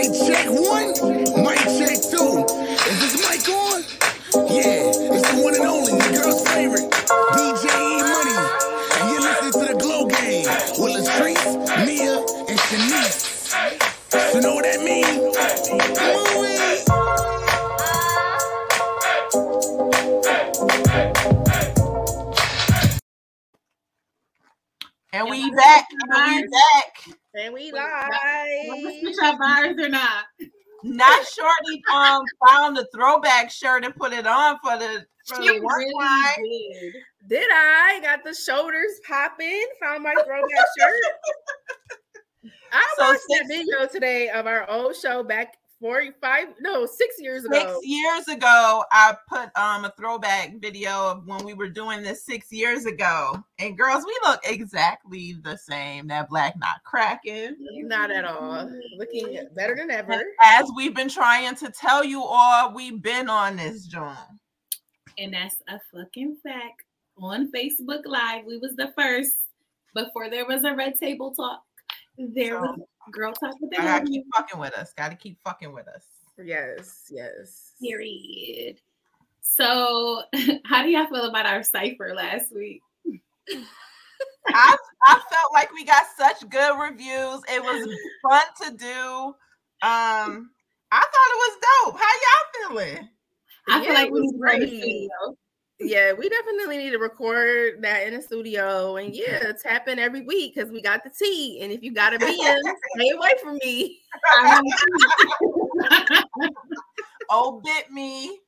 Mic check one, Shorty um found the throwback shirt and put it on for the for She the one really time. did. Did I got the shoulders popping? Found my throwback shirt. I So watched that video today of our old show back four, five, no, six years ago. Six years ago, I put um a throwback video of when we were doing this six years ago. And girls, we look exactly the same. That black not cracking. Not at all. Looking better than ever. As we've been trying to tell you all, we've been on this joint. And that's a fucking fact. On Facebook Live, we was the first. Before there was a red table talk, there So, was girl talk with the I gotta keep fucking with us. Gotta keep fucking with us. Yes, yes. Period. So, how do y'all feel about our cipher last week? I I felt like we got such good reviews. It was fun to do. Um, I thought it was dope. How y'all feeling? I feel like it we was need to go great. Studio. Yeah, we definitely need to record that in the studio and yeah, tap in every week because we got the tea. And if you got a BM, stay away from me. Oh, bit me.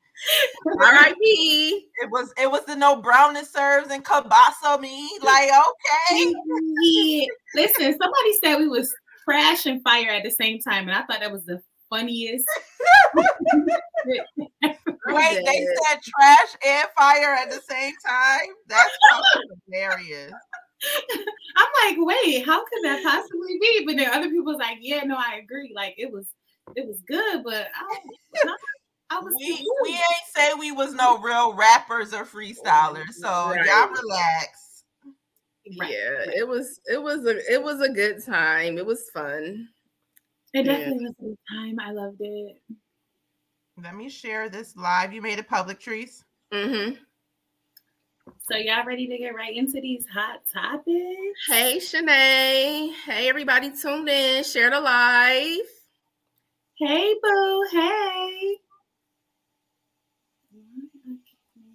R.I.P. It was it was the no brownness serves and kielbasa me. Like okay, Yeah. Listen, somebody said we was trash and fire at the same time, and I thought that was the funniest. wait. They said trash and fire at the same time. That's hilarious. I'm like, wait, how could that possibly be? But then other people's like, yeah, no, I agree. Like it was, it was good, but I, I was. We we ain't say we was no real rappers or freestylers. So Right. y'all relax. Right, yeah, right. it was it was a it was a good time. It was fun. It definitely was a good time. I loved it. Let me share this live. You made it public, Trees. Mm-hmm. So y'all ready to get right into these hot topics? Hey Shanae. Hey everybody tuned in. Share the live. Hey, boo. Hey.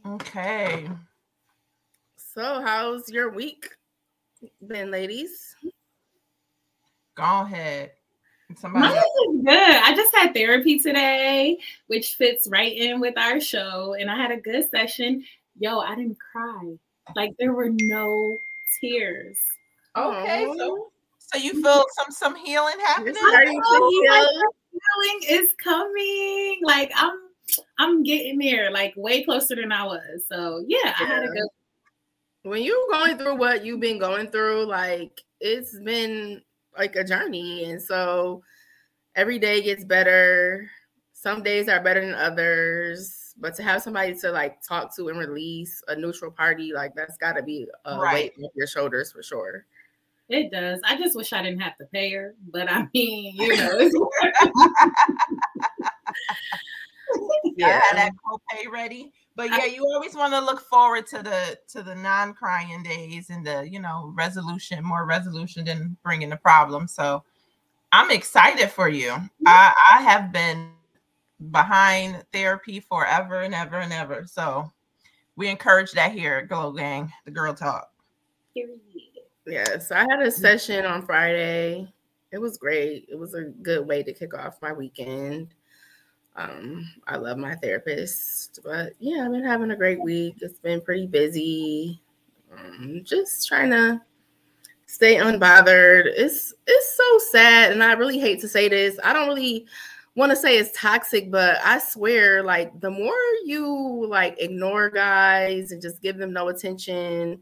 Okay. So how's your week been, ladies? Go ahead. Somebody Mine is good. I just had therapy today, which fits right in with our show, and I had a good session. Yo, I didn't cry. Like there were no tears. Okay, Aw. so so you feel some some healing happening? You're Oh, to like, heal. the feeling is coming. Like I'm, I'm getting there. Like way closer than I was. So yeah, I had a Yeah. good. when you're going through what you've been going through, like it's been like a journey. And so every day gets better. Some days are better than others. But to have somebody to like talk to and release a neutral party, like that's gotta be a Right. weight off your shoulders for sure. It does. I just wish I didn't have to pay her, but I mean, you know, it's, I had that copay ready. But yeah, you always want to look forward to the to the non-crying days and the you know resolution, more resolution than bringing the problem. So I'm excited for you. I I have been behind therapy forever and ever and ever. So we encourage that here at Glow Gang, the girl talk. Yes, I had a session on Friday. It was great. It was a good way to kick off my weekend. Um, I love my therapist, but yeah, I've been having a great week. It's been pretty busy. Um, just trying to stay unbothered. It's it's so sad, and I really hate to say this. I don't really want to say it's toxic, but I swear, like the more you like ignore guys and just give them no attention,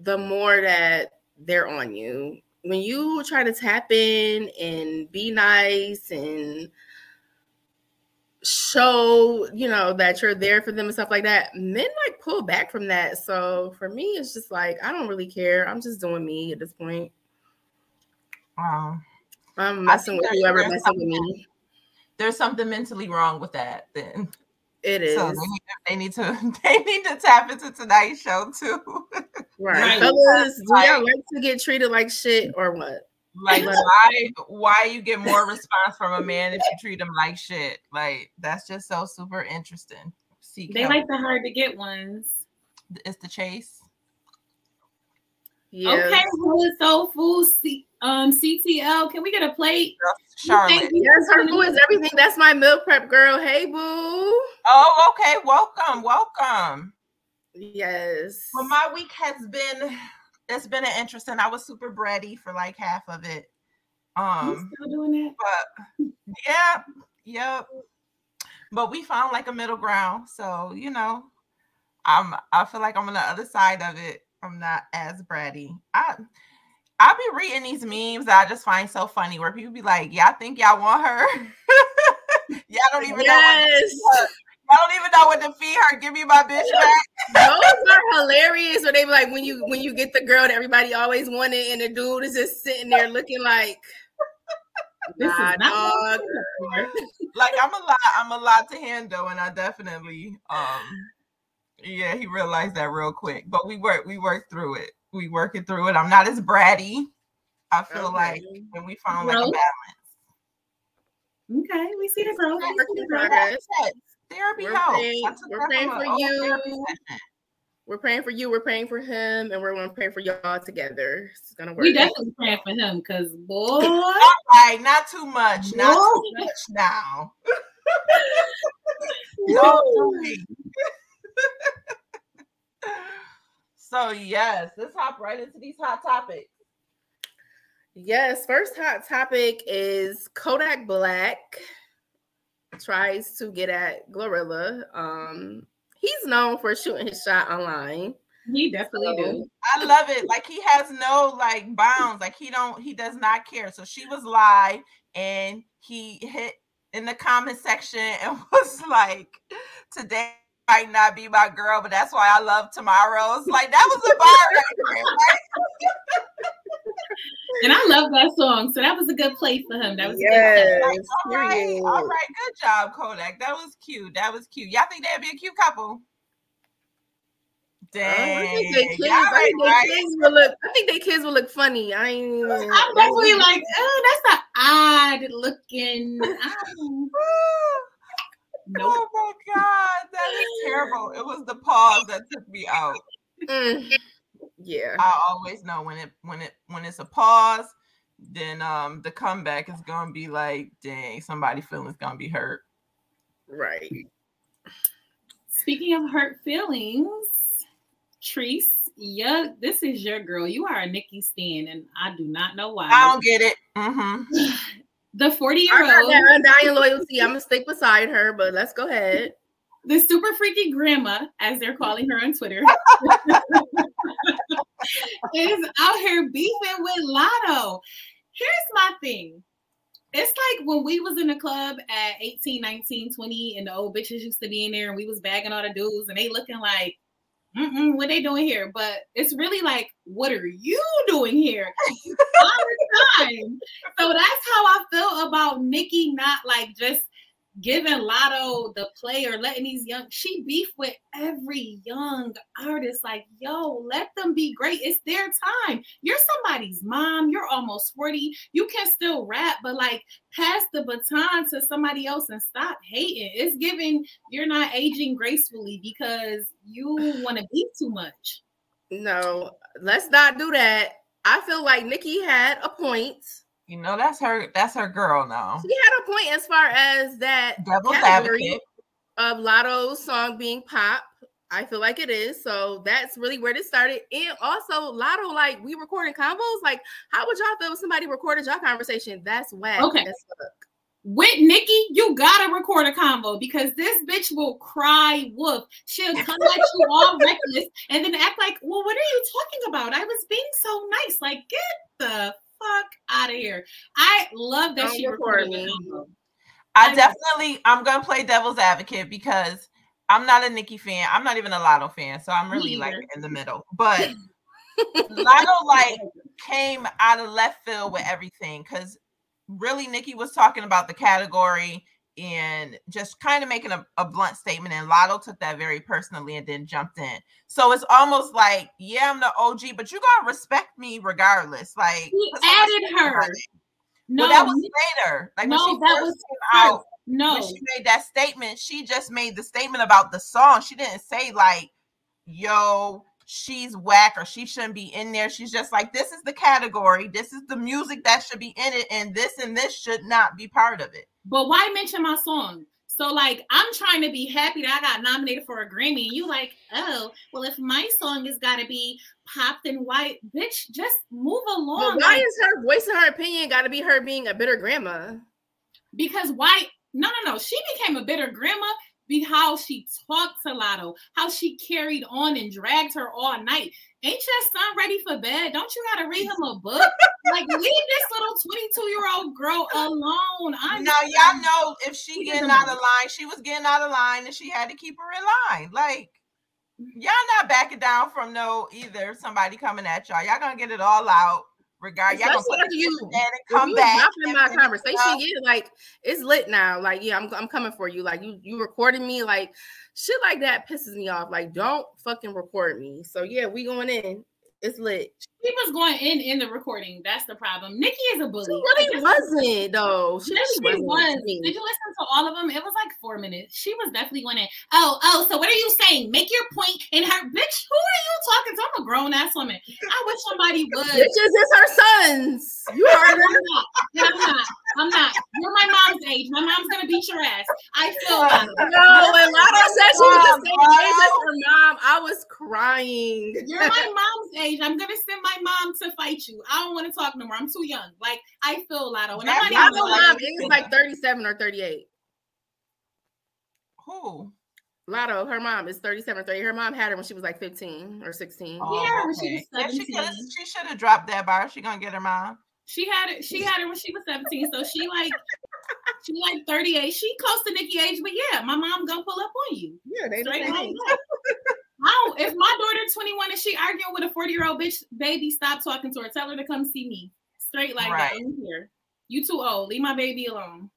the more that they're on you. When you try to tap in and be nice and show, you know, that you're there for them and stuff like that, men like pull back from that. So for me, it's just like I don't really care. I'm just doing me at this point. Wow. I'm messing with there- whoever there's messing with me. There's something mentally wrong with that. Then It is. so they need, to, they need to they need to tap into tonight's show too. right. Right. Fellas, do y'all Like- like to get treated like shit or what? Like Like- why why you get more response from a man if you treat him like shit? Like that's just so super interesting. Seek They help. like the hard to get ones. it's the chase. Yeah. Okay, who is soul food? C- um, CTL. Can we get a plate? Charlotte. Yes, her boo is everything. That's my meal prep girl. Hey, boo. Oh, okay. Welcome, welcome. Yes. Well, my week has been it's been an interesting. I was super bratty for like half of it. You Um, still doing that? but yeah, yep. But we found like a middle ground. So, you know, I'm I feel like I'm on the other side of it. I'm not as bratty. I I'll be reading these memes that I just find so funny where people be like, Yeah, I think y'all want her. y'all don't even know Yes. to feed don't even know what to feed her. Give me my bitch back. Those are hilarious. Or they be like when you when you get the girl that everybody always wanted, and the dude is just sitting there looking like, This is nah, not dog. like I'm a lot, I'm a lot to handle, and I definitely um yeah, he realized that real quick. But we work we work through it. We work it through it. I'm not as bratty. I feel Okay. like when we found like a balance. Okay, we see the growth. We see the growth. Progress. Therapy We're helps. praying- we're praying for you. We're praying for you. We're praying for him, and we're going to pray for y'all together. It's gonna work. We definitely praying for him because boy, All right, not too much. Not too No. much now. Don't do me. so yes, let's hop right into these hot topics. Yes, first hot topic is Kodak Black tries to get at Glorilla. Um, he's known for shooting his shot online. he definitely do. I love it. Like he has no like bounds. Like he don't he does not care. So she was live and he hit in the comment section and was like, today might not be my girl, but that's why I love tomorrows. Like that was a bar right there. Like, And I love that song, so that was a good play for him. That was Yes, like, all right, period. all right, good job, Kodak. That was cute. That was cute. Y'all think that'd be a cute couple? Uh, Dang. I think they kids, Y'all I right, think they right? kids will look. I think they kids will look funny. I ain't. even- I'm definitely like, oh, that's an odd looking. um, nope. Oh my god, that is terrible. It was the pause that took me out. Mm. Yeah. I always know when it when it when it's a pause, then um the comeback is gonna be like, dang, somebody feelings gonna be hurt. Right. Speaking of hurt feelings, Treese, yeah, this is your girl. You are a Nicki Stan, and I do not know why. I don't get it. Mm-hmm. the 40 I year got old, that undying loyalty. I'm gonna stick beside her, but let's go ahead. the super freaky grandma, as they're calling her on Twitter, is out here beefing with Latto. Here's my thing. It's like when we was in the club at 18, 19, 20, and the old bitches used to be in there and we was bagging all the dudes and they looking like, Mm-mm, what they doing here? But it's really like, what are you doing here? all the time. So that's how I feel about Nicki not like just giving Latto the play or letting these young she beef with every young artist like yo let them be great. It's their time. You're somebody's mom. You're almost 40 you can still rap but like pass the baton to somebody else and stop hating. It's giving you're not aging gracefully because you want to be too much. No, let's not do that. I feel like Nicki had a point. You know, that's her that's her girl now. She had a point as far as that Devil's category advocate. of Latto's song being pop. I feel like it is. So that's really where this started. And also, Latto, like we recording combos. Like, how would y'all feel if somebody recorded y'all conversation? That's whack. Okay. as fuck. with Nicki, you gotta record a combo because this bitch will cry wolf. She'll come at you all reckless and then act like, well, what are you talking about? I was being so nice. Like, get the fuck out of here. I love that Don't she recorded the me. I I- definitely I'm gonna play devil's advocate because I'm not a Nicki fan. I'm not even a Latto fan, so I'm really like in the middle. But Latto like came out of left field with everything because really Nicki was talking about the category and just kind of making a, a, blunt statement. And Latto took that very personally and then jumped in. So it's almost like, yeah, I'm the OG, but you gotta respect me regardless. Like he added her. No, well, that was later. Like no, when she that was out. No, when she made that statement, she just made the statement about the song. She didn't say like, "Yo, she's whack" or "She shouldn't be in there." She's just like, "This is the category. This is the music that should be in it, and this and this should not be part of it." But why mention my song? So like I'm trying to be happy that I got nominated for a Grammy, and you like, oh, well, if my song has got to be popped and white, bitch, just move along. But why like, is her voicing her opinion got to be her being a bitter grandma? Because why? No, no, no. She became a bitter grandma be how she talked to Latto, how she carried on and dragged her all night. Ain't your son ready for bed? Don't you gotta read him a book? like leave this little 22 year old girl alone. I now y'all know if she getting out of line, she was getting out of line and she had to keep her in line. Like mm-hmm. y'all not backing down from no either somebody coming at y'all. Y'all gonna get it all out regard. Y'all you and come back. In my conversation, yeah, like it's lit now. Like, yeah, I'm I'm coming for you. Like you you recording me, like shit like that pisses me off. Like, don't fucking record me. So yeah, we going in. It's lit. She was going in in the recording. That's the problem. Nicki is a bully. She really wasn't though. She, yes, she was. Did you listen to all of them? It was like four minutes. She was definitely going in. Oh, oh. So what are you saying? Make your point in her bitch. Who are you talking to? I'm a grown ass woman. I wish somebody would. Bitches is her sons. You are. I'm not. I'm not. I'm not. You're my mom's age. My mom's gonna beat your ass. I feel like no. When Latto said she was the same age as her mom, I was crying. You're my mom's age. I'm gonna send my mom to fight you. I don't want to talk no more. I'm too young. Like I feel Latto. And I'm not even mom is like 37 or 38. Who? Latto, her mom is 37 or 30. Her mom had her when she was like 15 or 16. Oh, yeah, when she oh, was 17. Yeah, she, she should have dropped that bar. She gonna get her mom. She had it, she had it when she was 17. So she like she like 38. She close to Nicki age, but yeah, my mom gonna pull up on you. Yeah, they Straight like How if my daughter 21 and she arguing with a 40 year old bitch, baby, stop talking to her. Tell her to come see me. Straight like right. that. I'm here. You too old. Leave my baby alone.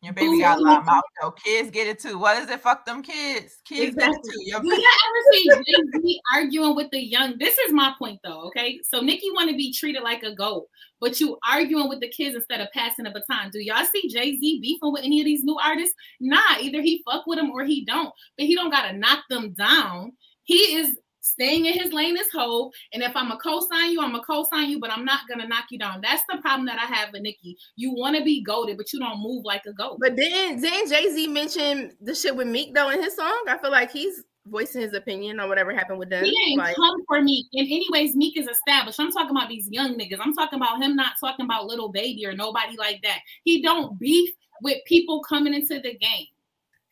Your baby got a lot of mouth though. Kids get it too. What is it? Fuck them kids. Kids exactly. get it too. Your Do you ever see Jay-Z arguing with the young? This is my point though. Okay, so Nicki want to be treated like a goat, but you arguing with the kids instead of passing the baton. Do y'all see Jay Z beefing with any of these new artists? Nah, either he fuck with them or he don't. But he don't gotta knock them down. He is staying in his lane is whole. And if I'm a co-sign you, I'm a co-sign you, but I'm not gonna knock you down. That's the problem that I have with Nicki. You want to be goaded, but you don't move like a goat. But then then Jay-Z mentioned the shit with Meek though in his song. I feel like he's voicing his opinion on whatever happened with them. He ain't like, come for Meek. And anyways, Meek is established. I'm talking about these young niggas. I'm talking about him not talking about Lil Baby or nobody like that. He don't beef with people coming into the game.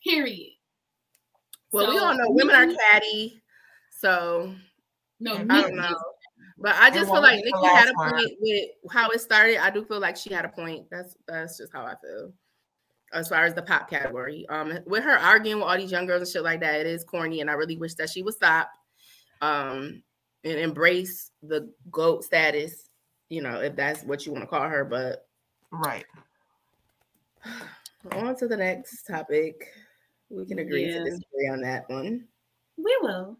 Period. Well, so, we all know women are catty. So no, I don't know. But I just feel like Nicki had a point with how it started. I do feel like she had a point. That's that's just how I feel. As far as the pop category. Um with her arguing with all these young girls and shit like that, it is corny. And I really wish that she would stop um and embrace the GOAT status, you know, if that's what you want to call her. But right. On to the next topic. We can agree yeah. to disagree on that one. We will.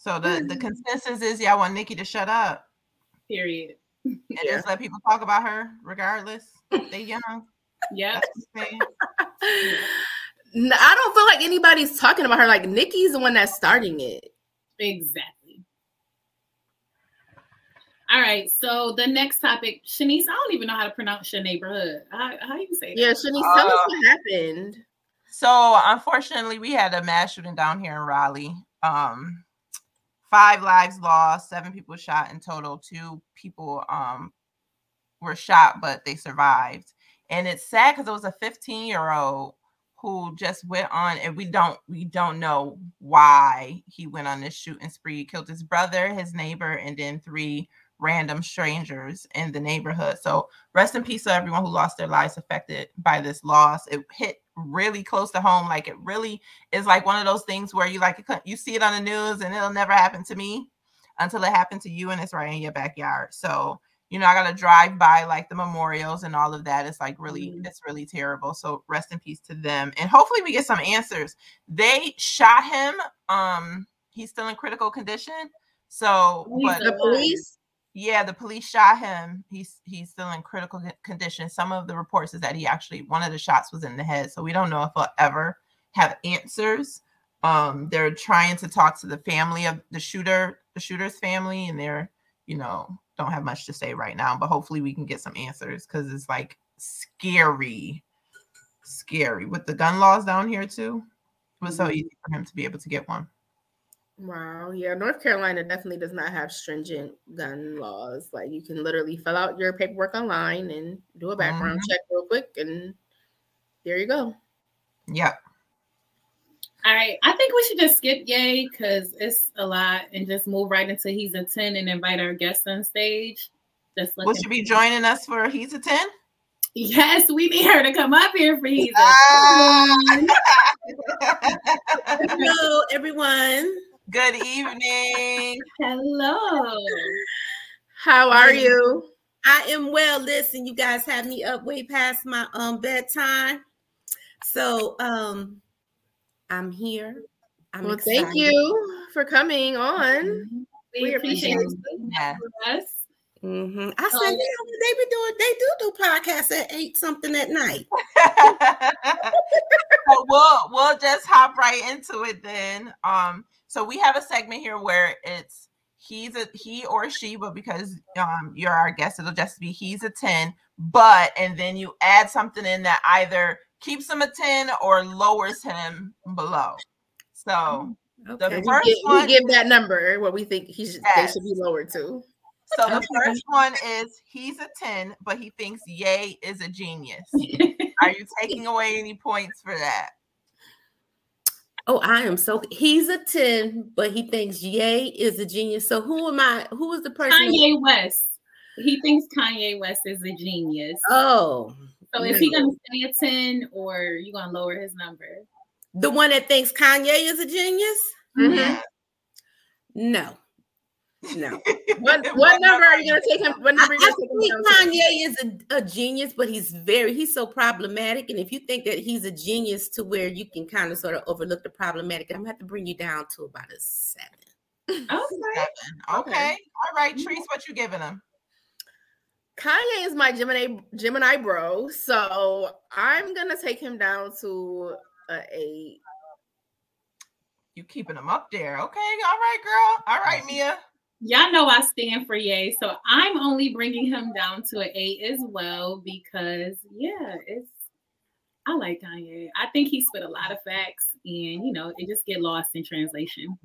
So the the consensus is y'all want Nicki to shut up. Period. And yeah. just let people talk about her regardless. They young. Yeah. I don't feel like anybody's talking about her. Like Nicki's the one that's starting it. Exactly. All right. So the next topic, Shanice, I don't even know how to pronounce your neighborhood. How, how you say that? Yeah, Shanice, tell uh, us what happened. So unfortunately, we had a mass shooting down here in Raleigh. Um, five lives lost, seven people shot in total. Two people um were shot, but they survived. And it's sad because it was a 15 year old who just went on, and we don't we don't know why he went on this shooting spree. He killed his brother, his neighbor, and then three random strangers in the neighborhood. So rest in peace to everyone who lost their lives affected by this loss. It hit really close to home. Like it really is like one of those things where you like you see it on the news and it'll never happen to me until it happened to you and it's right in your backyard. So you know, I gotta drive by like the memorials and all of that. It's like really, Mhm. it's really terrible. So rest in peace to them. And hopefully we get some answers. They shot him. Um, he's still in critical condition. So, he's but The police. Yeah, the police shot him. He's he's still in critical condition. Some of the reports is that he actually one of the shots was in the head. So we don't know if he'll ever have answers. Um, they're trying to talk to the family of the shooter, the shooter's family, and they're you know don't have much to say right now. But hopefully we can get some answers because it's like scary, scary with the gun laws down here too. It was so Mhm. easy for him to be able to get one. Wow. Yeah. North Carolina definitely does not have stringent gun laws. Like you can literally fill out your paperwork online and do a background check real quick, and there you go. Yep. All right, I think we should just skip Ye because it's a lot and just move right into he's a 10 and invite our guest on stage. Just Will looking. she be joining us for He's a 10? Yes, we need her to come up here for he's a Ah! 10. Hello, everyone. Good evening. Hello. How are you? I am well. Listen, you guys have me up way past my um bedtime. So um I'm here. I'm Well, excited. thank you for coming on. We, We appreciate appreciate you Yeah. with us. Mhm. I said, yeah, they be doing they do do podcasts at eight something at night. so we'll we'll just hop right into it then. Um, so we have a segment here where it's he's a he or she, but because um you're our guest, it'll just be he's a 10, but and then you add something in that either keeps him a 10 or lowers him below. So Okay. The We first give, we one- give that number what we think he should, they should be lowered to. so the first one is he's a 10, but he thinks Ye is a genius. Are you taking away any points for that? Oh, I am so he's a 10, but he thinks Ye is a genius. So who am I? Who is the person? Kanye West. He thinks Kanye West is a genius. Oh, So is he gonna stay a 10 or you gonna lower his number? the one that thinks Kanye is a genius? Mhm. No. No. What what number are you gonna take him? What I, number are you I gonna take think down? Kanye is a, a genius, but he's very he's so problematic. And if you think that he's a genius to where you can kind of sort of overlook the problematic, I'm gonna have to bring you down to about a seven. Okay. Seven. Okay. All right, mm-hmm. Treese, what you giving him? Kanye is my Gemini Gemini bro, so I'm gonna take him down to a eight. You keeping him up there. Okay. All right, girl. All right, mm-hmm. Mia. Y'all know I stand for Ye. so I'm only bringing him down to an eight as well because yeah, it's I like Kanye. I think he spit a lot of facts, and you know, it just get lost in translation.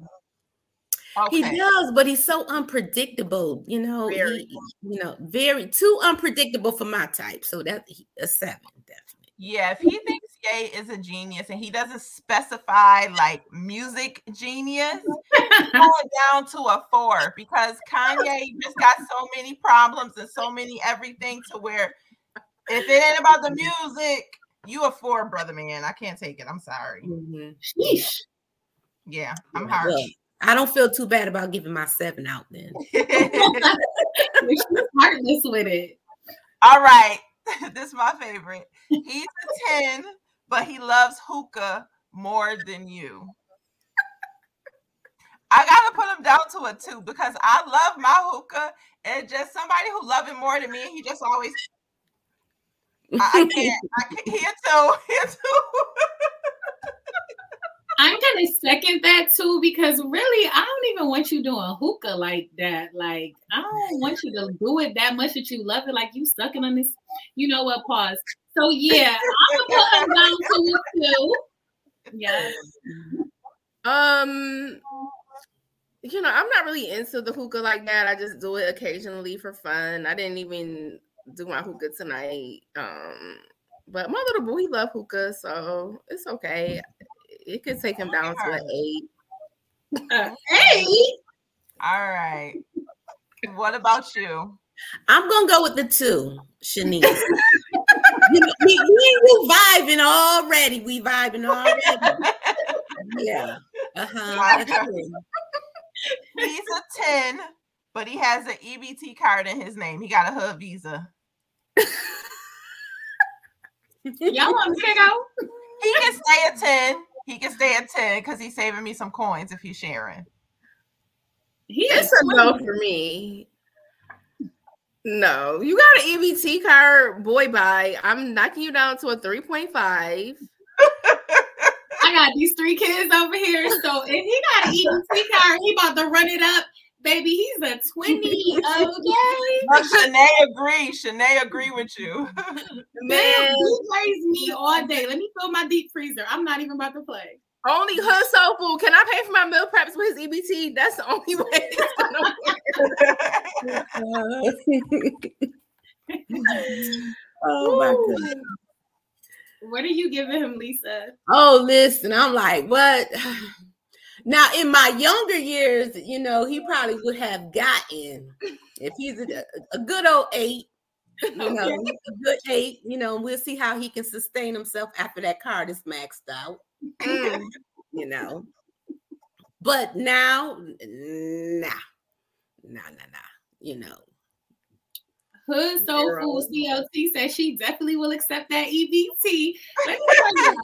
Okay. He does, but he's so unpredictable. You know, Very. he, you know, very too unpredictable for my type. So that a seven, definitely. Yeah, if he thinks Ye is a genius and he doesn't specify like music genius, going down to a four because Kanye just got so many problems and so many everything to where if it ain't about the music, you a four, brother man. I can't take it. I'm sorry. Mhm. Sheesh. Yeah, I'm Well, harsh. I don't feel too bad about giving my seven out then. She's heartless with it. All right. this is my favorite. He's a 10, but he loves hookah more than you. I gotta put him down to a two because I love my hookah and just somebody who love it more than me. He just always I, I can't. I can't. Here too. Here too. I'm gonna second that too because really, I don't even want you doing hookah like that. Like, I don't want you to do it that much that you love it, like you sucking on this. You know what? Pause. So yeah, I'm gonna put him down to a two. Yeah. Um, you know, I'm not really into the hookah like that. I just do it occasionally for fun. I didn't even do my hookah tonight. Um, but my little boy love hookah, so it's okay. It could take him down to an eight. Uh, hey. All right. What about you? I'm gonna go with the two, Shanice. we, we, we, we vibing already. We vibing already. Yeah. Uh-huh. That's. He's a 10, but he has an EBT card in his name. He got a hood visa. Y'all want me to go? He can stay a 10. He can stay at 10 because he's saving me some coins if he's sharing. He It's is a no for me. No, you got an EBT card, boy. Bye. I'm knocking you down to a 3.5. I got these three kids over here. So if he got an EBT card, he about to run it up. Baby, he's a 20. Okay. Look, Shanae agree. Shanae agree with you. Man, he plays me all day. Let me fill my deep freezer. I'm not even about to play. Only hood soul food. Can I pay for my meal preps with his EBT? That's the only way it's gonna work. oh my god. What are you giving him, Lisa? Oh, listen, I'm like, what? Now, in my younger years, you know, he probably would have gotten if he's a, a good old eight, you know, Okay. a good eight, you know, we'll see how he can sustain himself after that card is maxed out, Mm. you know. But now, nah, nah, nah, nah, you know. Hood Soul Girl. Food CLT says she definitely will accept that EBT. Let me tell you,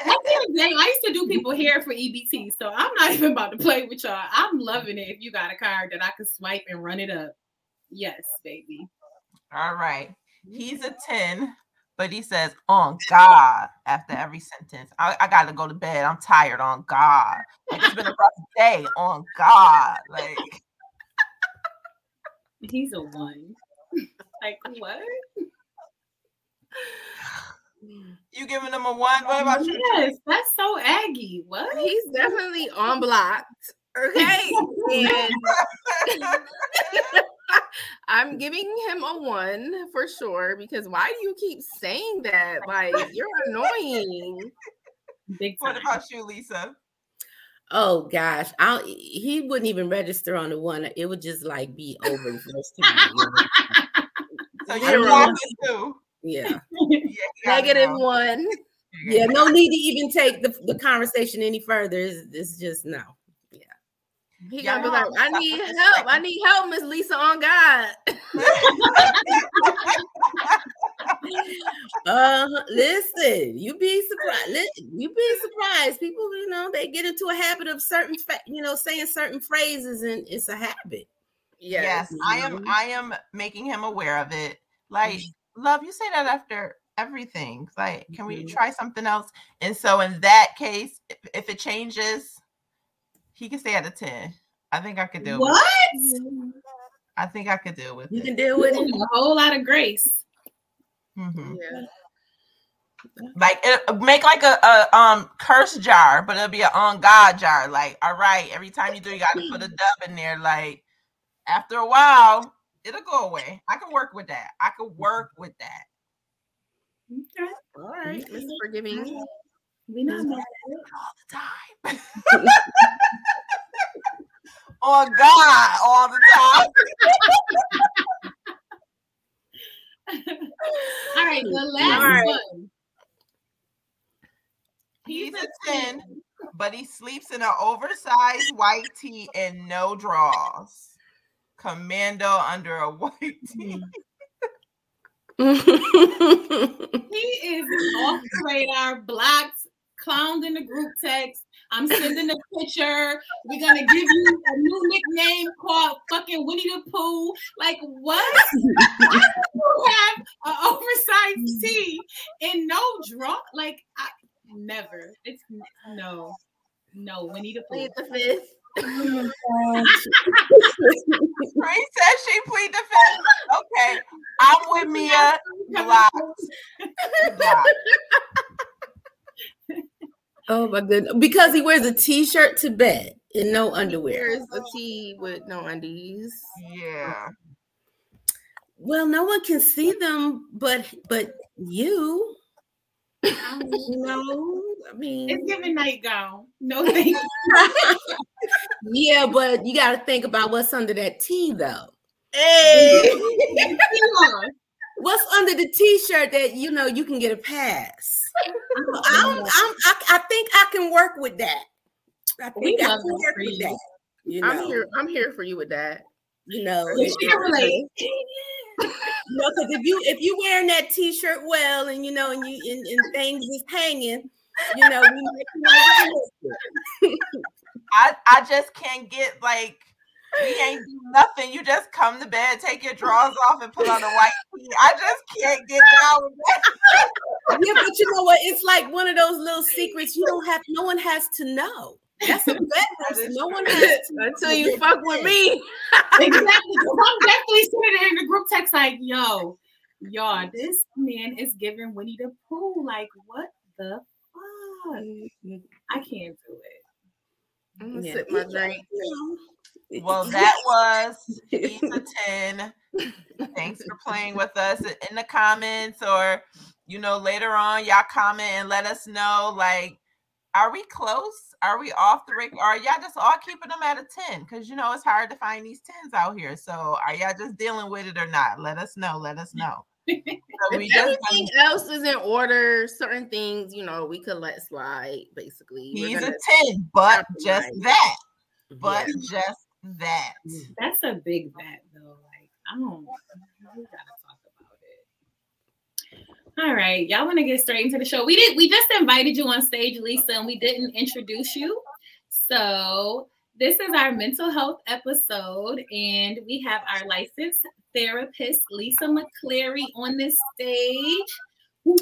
at the end day, I used to do people hair for EBT, so I'm not even about to play with y'all. I'm loving it if you got a card that I can swipe and run it up. Yes, baby. All right. He's a 10, but he says, on God, after every sentence. I, I got to go to bed. I'm tired, on God. Like, it's been a rough day, on God. Like, He's a one. Like what? you giving him a one? What about you? Yes, that's so Aggie. What? He's definitely on blocked. Okay. I'm giving him a one for sure because why do you keep saying that? Like you're annoying. Big What about you, Lisa? Oh gosh, I he wouldn't even register on the one. It would just like be over the first time. So you're walking. Yeah. Negative one. Yeah, no need to even take the, the conversation any further. It's, it's just no. Yeah. He gonna be like. I need help. I need help, Miss Lisa on God. Uh, listen, you'd be surprised. Listen, you be surprised. People, you know, they get into a habit of certain, fa- you know, saying certain phrases, and it's a habit. Yes, I am. I am making him aware of it. Like, love, you say that after everything. Like, can we Mhm. try something else? And so, in that case, if, if it changes, he can stay at a ten. I think I could do What? it. I think I could deal with You it. can deal with it. A whole lot of grace. Mhm. Yeah. Like, it, make like a, a um curse jar, but it'll be an on God jar. Like, all right, every time you do, you got to put a dub in there. Like, after a while, it'll go away. I can work with that. I can mm-hmm. work with that. Okay. All right, Mr. Forgiving. We not mad all the time. on God, all the time. All right, the last right. one. He's a 10, but he sleeps in an oversized white tee and no drawers. Commando under a white mm-hmm. tee. He is off the radar, blocked, clowned in the group text. I'm sending a picture. We're gonna give you a new nickname called fucking Winnie the Pooh. Like what? Why you have an oversized tee and no draw? Like I never. It's no, no Winnie the Pooh. Plead the fifth. Says she plead the fifth. Okay, I'm with Mia. Blocked. Blocked. oh my goodness! Because he wears a t-shirt to bed and no underwear. Here's a tee with no undies. Yeah. Well, no one can see them, but but you. You know, I mean, It's giving nightgown. No thank you. yeah, but you got to think about what's under that T, though. Hey. What's under the t-shirt that you know you can get a pass? I'm, I'm, I, I think I can work with that. I think I can work with that. You know. I'm here. I'm here for you with that. You know, She can relate. know, because if you if you wearing that t-shirt well, and you know, and you and, and things is hanging, you know, we might be realistic. I I just can't get like we ain't do nothing. You just come to bed, take your drawers off, and put on a white tee. I just can't get down with that. yeah, but you know what? It's like one of those little secrets you don't have. No one has to know. That's a bedroom. so no one has to Until you fuck with me. Exactly. 'cause I'm definitely sitting there in the group text like, yo, y'all, this man is giving Winnie the Pooh. Like, what the fuck? Mm-hmm. I can't do it. I'm gonna Yeah. sip my drink. Well, that was Pizza 10. Thanks for playing with us in the comments or you know later on y'all comment and let us know like are we close? Are we off the break? Are y'all just all keeping them at a 10? Because you know it's hard to find these 10s out here. So are y'all just dealing with it or not? Let us know. Let us mm-hmm. know. So we If just everything else is in order, certain things, you know, we could let slide, basically. We're he's a gonna- 10, but just compromise. that. But just that. Mm. That's a big bet, though. Like, I don't. We gotta talk about it. All right, y'all want to get straight into the show? We did. We just invited you on stage, Lisa, and we didn't introduce you. So this is our mental health episode, and we have our licensed therapist, Lisa McClary, on this stage. Hello,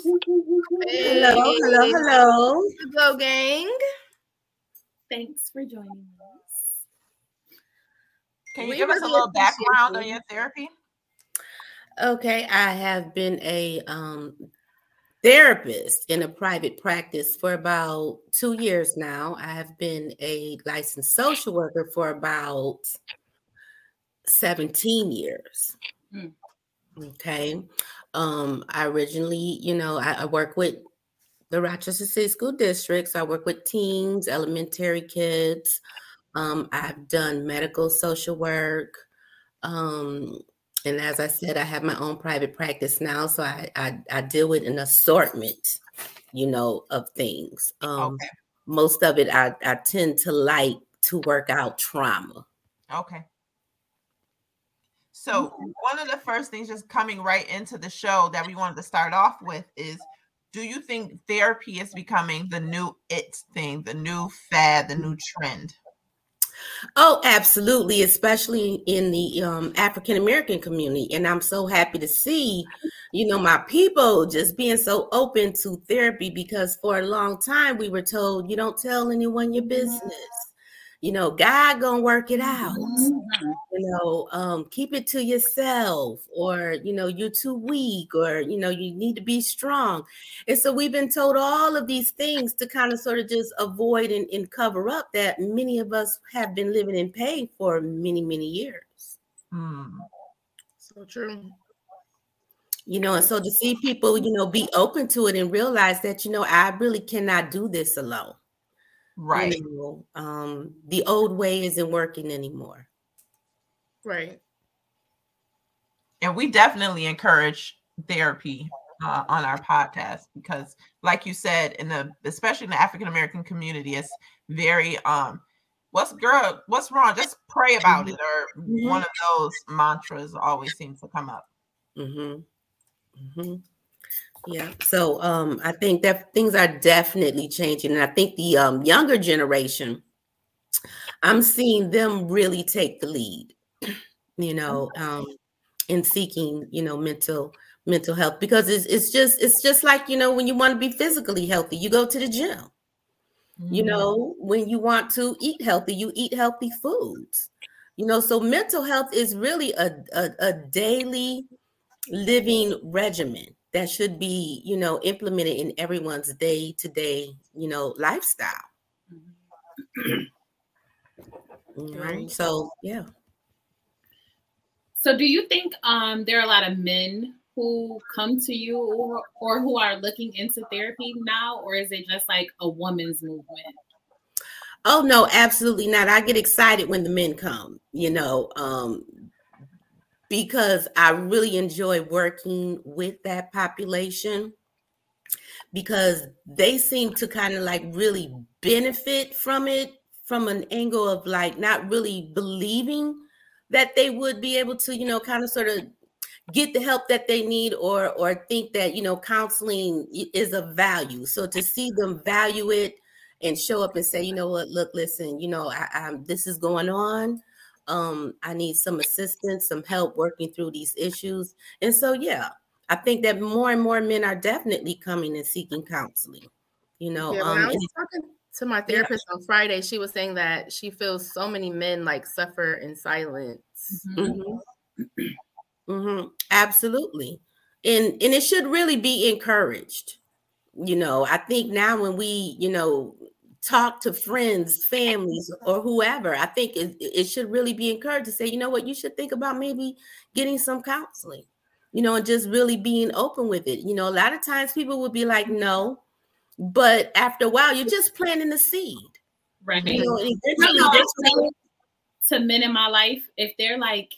hello, hello. Glow Gang. Thanks for joining us. Can you We give us a little appreciate background on your therapy? Okay, I have been a um, therapist in a private practice for about two years now. I have been a licensed social worker for about 17 years. Mm. Okay. Um, I originally, you know, I, I work with the Rochester City School Districts. I work with teens, elementary kids. Um, I've done medical social work. Um, and as I said, I have my own private practice now, so I I, I deal with an assortment, you know, of things. Um, Okay. Most of it, I I tend to like to work out trauma. Okay. So one of the first things just coming right into the show that we wanted to start off with is do you think therapy is becoming the new it thing, the new fad, the new trend? Oh, absolutely, especially in the um, African American community. And I'm so happy to see, you know, my people just being so open to therapy because for a long time we were told you don't tell anyone your business. You know, God gonna work it out. You know, um, keep it to yourself, or you know, you're too weak, or you know, you need to be strong. And so we've been told all of these things to kind of sort of just avoid and, and cover up that many of us have been living in pain for many, many years. Hmm. So true. You know, and so to see people, you know, be open to it and realize that, you know, I really cannot do this alone. Right. You know, um, the old way isn't working anymore. Right. And we definitely encourage therapy uh, on our podcast because like you said in the especially in the African American community it's very um what's girl what's wrong just pray about it or Mhm. one of those mantras always seems to come up. hmm hmm Yeah. So um, I think that things are definitely changing, and I think the um, younger generation, I'm seeing them really take the lead. You know, um, in seeking, you know, mental mental health because it's it's just it's just like you know when you want to be physically healthy, you go to the gym. You Mm-hmm. know, when you want to eat healthy, you eat healthy foods. You know, so mental health is really a, a, a daily living regimen that should be, you know, implemented in everyone's day to day, you know, lifestyle. Know, Right. So, yeah. So, do you think um, there are a lot of men who come to you or, or who are looking into therapy now, or is it just like a woman's movement? Oh, no, absolutely not. I get excited when the men come, you know, um, because I really enjoy working with that population because they seem to kind of like really benefit from it from an angle of like not really believing that they would be able to, you know, kind of sort of get the help that they need or or think that you know counseling is a value. So to see them value it and show up and say you know what? Look listen you know I, I'm, this is going on um i need some assistance some help working through these issues and so yeah i think that more and more men are definitely coming and seeking counseling you know yeah, um, I was talking to my therapist yeah. on Friday, she was saying that she feels so many men like suffer in silence. Mm-hmm. Mm-hmm. Absolutely. And and it should really be encouraged. You know, I think now when we, you know, talk to friends, families, or whoever, I think it, it should really be encouraged to say, you know what, you should think about maybe getting some counseling, you know, and just really being open with it. You know, a lot of times people would be like, no, but after a while, you're just planting the seed. Right. You know, to men in my life, if they're like,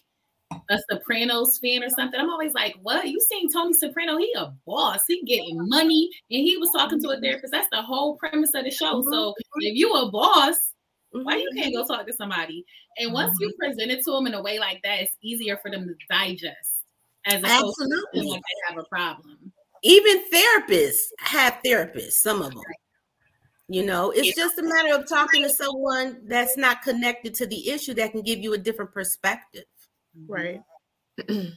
a Sopranos fan or something, I'm always like, what? You seen Tony Soprano? He a boss. He getting money. And he was talking to a therapist. That's the whole premise of the show. Mm-hmm. So if you a boss, mm-hmm. why you mm-hmm. can't go talk to somebody? And once mm-hmm. you present it to them in a way like that, it's easier for them to digest as opposed Absolutely. to they have a problem. Even therapists have therapists, some of them. You know, it's just a matter of talking to someone that's not connected to the issue that can give you a different perspective. Right. you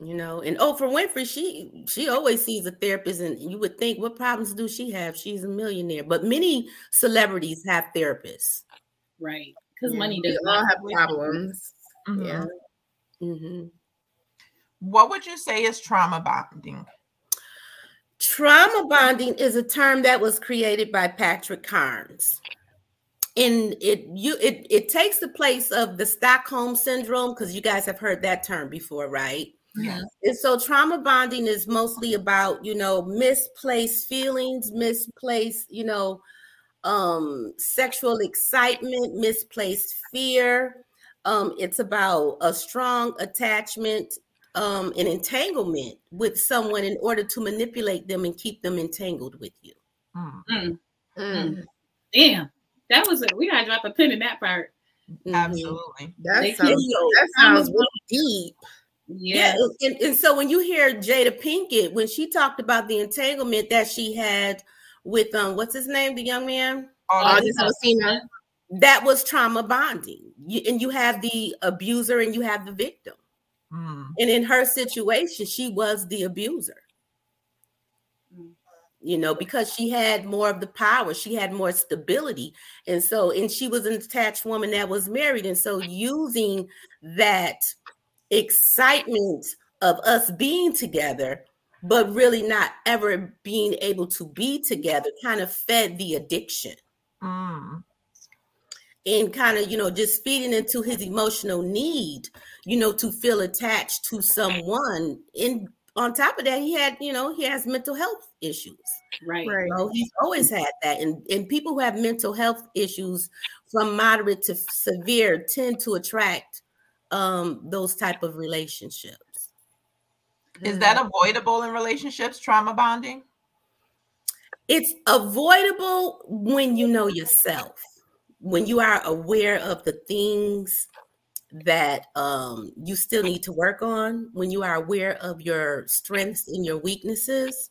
know, and oh, for Winfrey, she she always sees a therapist, and you would think, what problems do she have? She's a millionaire, but many celebrities have therapists. Right, because yeah. money doesn't all have problems. Mm-hmm. Yeah. Mm-hmm. What would you say is trauma bonding? Trauma bonding is a term that was created by Patrick Carnes in it you it it takes the place of the Stockholm syndrome because you guys have heard that term before, right? Yeah. And so trauma bonding is mostly about, you know, misplaced feelings, misplaced, you know, um sexual excitement, misplaced fear. Um it's about a strong attachment um an entanglement with someone in order to manipulate them and keep them entangled with you. Mm. Mm. Mm. Damn. That was it. We gotta drop a pin in that part. Mm-hmm. Absolutely. That sounds, that sounds really deep. Yeah. yeah. And, and, so when you hear Jada Pinkett, when she talked about the entanglement that she had with um, what's his name, the young man? Oh, that was trauma bonding. You, and you have the abuser and you have the victim. Mm. And in her situation, she was the abuser you know, because she had more of the power, she had more stability. And so, and she was an attached woman that was married. And so, using that excitement of us being together, but really not ever being able to be together, kind of fed the addiction. Mm. And kind of, you know, just feeding into his emotional need, you know, to feel attached to someone in on top of that, he had, you know, he has mental health issues. Right. right. So he's always had that. And, and people who have mental health issues from moderate to severe tend to attract um, those type of relationships. Is that avoidable in relationships, trauma bonding? It's avoidable when you know yourself, when you are aware of the things that um, you still need to work on, when you are aware of your strengths and your weaknesses,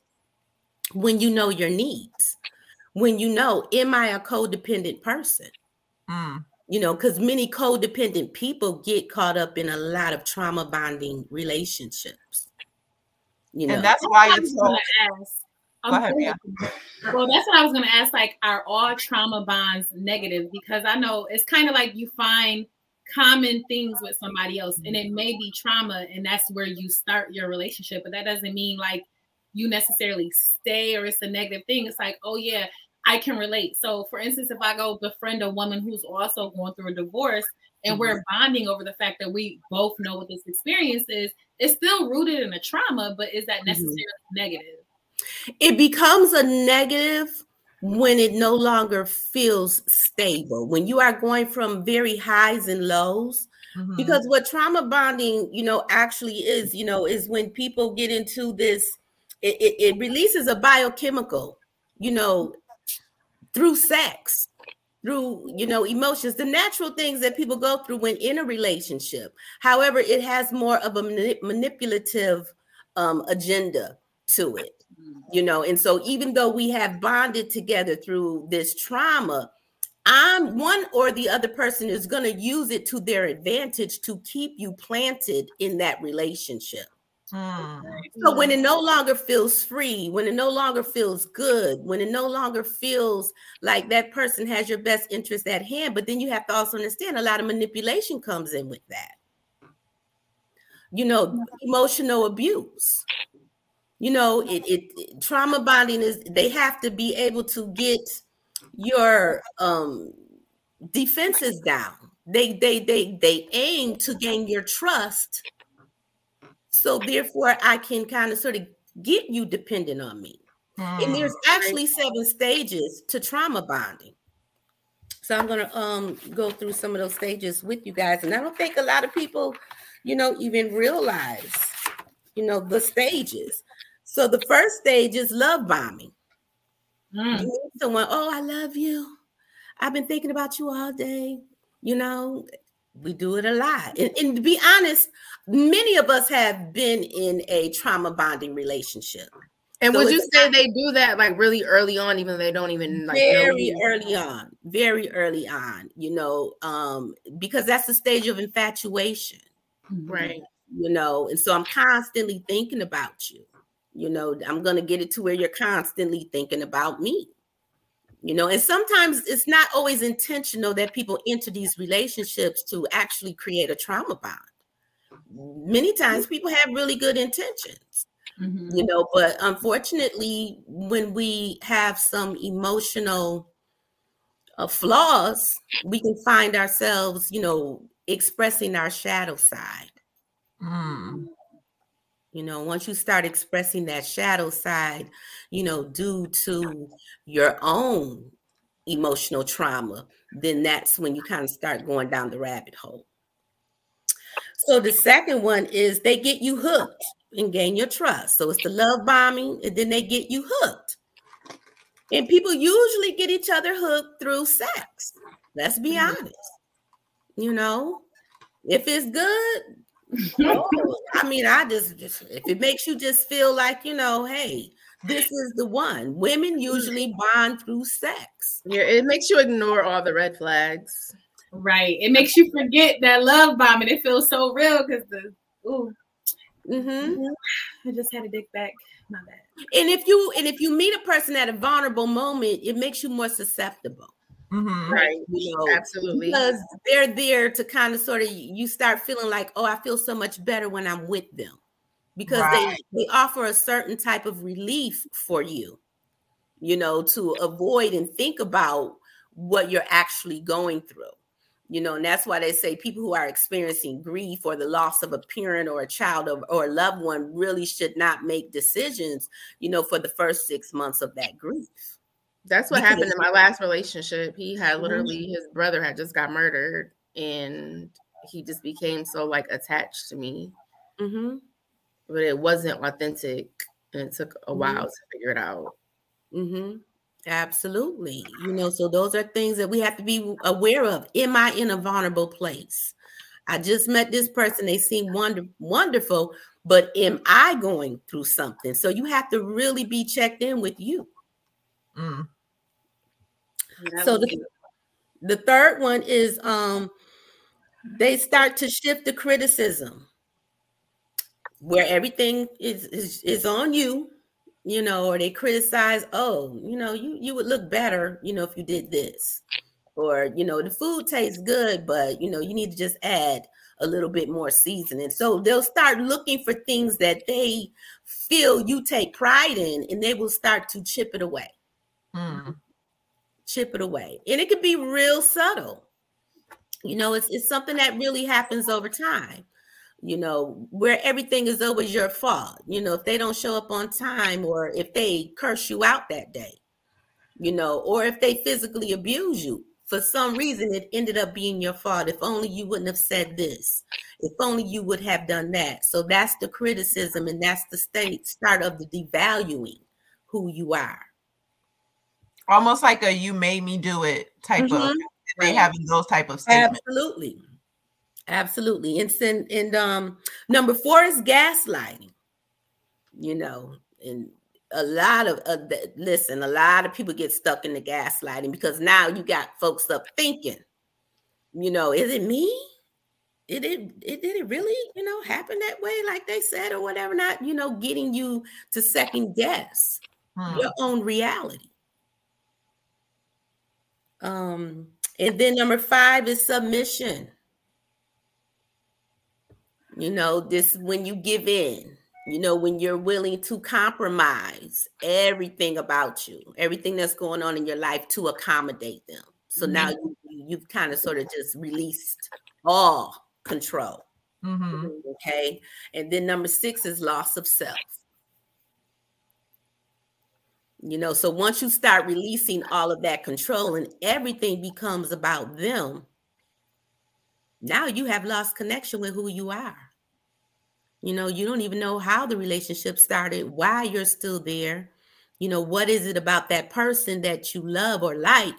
when you know your needs, when you know, am I a codependent person? Mm. You know, because many codependent people get caught up in a lot of trauma bonding relationships. You know, and that's why it's so. Go ahead, yeah. Well, that's what I was going to ask. Like, are all trauma bonds negative? Because I know it's kind of like you find common things with somebody else and it may be trauma and that's where you start your relationship but that doesn't mean like you necessarily stay or it's a negative thing it's like oh yeah i can relate so for instance if i go befriend a woman who's also going through a divorce and mm-hmm. we're bonding over the fact that we both know what this experience is it's still rooted in a trauma but is that mm-hmm. necessarily mm-hmm. negative it becomes a negative when it no longer feels stable, when you are going from very highs and lows. Mm-hmm. Because what trauma bonding, you know, actually is, you know, is when people get into this, it, it, it releases a biochemical, you know, through sex through you know emotions the natural things that people go through when in a relationship however it has more of a mani- manipulative um, agenda to it you know and so even though we have bonded together through this trauma i'm one or the other person is going to use it to their advantage to keep you planted in that relationship Mm. so when it no longer feels free, when it no longer feels good, when it no longer feels like that person has your best interest at hand, but then you have to also understand a lot of manipulation comes in with that. You know, emotional abuse. You know, it, it, trauma bonding is they have to be able to get your um defenses down. They they they they aim to gain your trust so therefore, I can kind of sort of get you dependent on me. And Mm. there's actually seven stages to trauma bonding. So I'm gonna um go through some of those stages with you guys. And I don't think a lot of people, you know, even realize, you know, the stages. So the first stage is love bombing. Mm. You meet someone, oh, I love you. I've been thinking about you all day. You know, we do it a lot. And, and to be honest, many of us have been in a trauma bonding relationship And So would you say they do that like really early on, even though they don't even like very early on, very early on, you know, um, because that's the stage of infatuation, right? you know, and so I'm constantly thinking about you. You know, I'm gonna get it to where you're constantly thinking about me. You know, and sometimes it's not always intentional that people enter these relationships to actually create a trauma bond. Many times people have really good intentions. Mhm. you know but unfortunately when we have some emotional uh, flaws we can find ourselves you know expressing our shadow side Mm. You know once you start expressing that shadow side you know due to your own emotional trauma then that's when you kind of start going down the rabbit hole. So the second one is they get you hooked and gain your trust. So it's the love bombing and then they get you hooked. And people usually get each other hooked through sex. Let's be mm-hmm. honest. You know if it's good oh, I mean, I just, just if it makes you just feel like you know, hey, this is the one. Women usually bond through sex. Yeah, it makes you ignore all the red flags. Right. It makes you forget that love bombing. It feels so real because the ooh, Mm-hmm. I just had a dick back. My bad. And if you and if you meet a person at a vulnerable moment, it makes you more susceptible. Mhm. Right. You know, Absolutely. because they're there to kind of sort of you start feeling like, oh, I feel so much better when I'm with them because Right. they they offer a certain type of relief for you, you know, to avoid and think about what you're actually going through. You know, and that's why they say people who are experiencing grief or the loss of a parent or a child or, or a loved one really should not make decisions, you know, for the first six months of that grief. That's what happened in my last relationship. He had Mhm. literally his brother had just got murdered and he just became so like attached to me, Mm-hmm. but it wasn't authentic and it took a while to figure it out. Mm-hmm. Absolutely. You know, so those are things that we have to be aware of. Am I in a vulnerable place? I just met this person. They seem wonder, wonderful, but am I going through something? So you have to really be checked in with you. Mm. So the, the third one is um they start to shift the criticism. Where everything is is, is on you you know or they criticize oh you know you you would look better you know if you did this. Or you know the food tastes good but you know you need to just add a little bit more seasoning. So they'll start looking for things that they feel you take pride in and they will start to chip it away. Mm. Chip it away. And it could be real subtle. You know, it's, it's something that really happens over time, you know, where everything is always your fault. You know, if they don't show up on time or if they curse you out that day, you know, or if they physically abuse you. For some reason, it ended up being your fault. If only you wouldn't have said this. If only you would have done that. So that's the criticism, and that's the state start of the devaluing who you are. Almost like a "you made me do it" type mm-hmm. of. They having those type of statements. Absolutely, absolutely. And and, and um, number four is gaslighting. You know, and a lot of uh, listen, a lot of people get stuck in the gaslighting because now you got folks up thinking, you know, is it me? It, it it did it really you know happen that way like they said or whatever not you know getting you to second guess hmm. your own reality um and then number five is submission you know this when you give in you know, when you're willing to compromise everything about you, everything that's going on in your life to accommodate them. So mm-hmm. now you, you've kind of sort of just released all control. Mm-hmm. Okay. And then number six is loss of self. You know, so once you start releasing all of that control and everything becomes about them, now you have lost connection with who you are. You know, you don't even know how the relationship started, why you're still there. You know, what is it about that person that you love or like?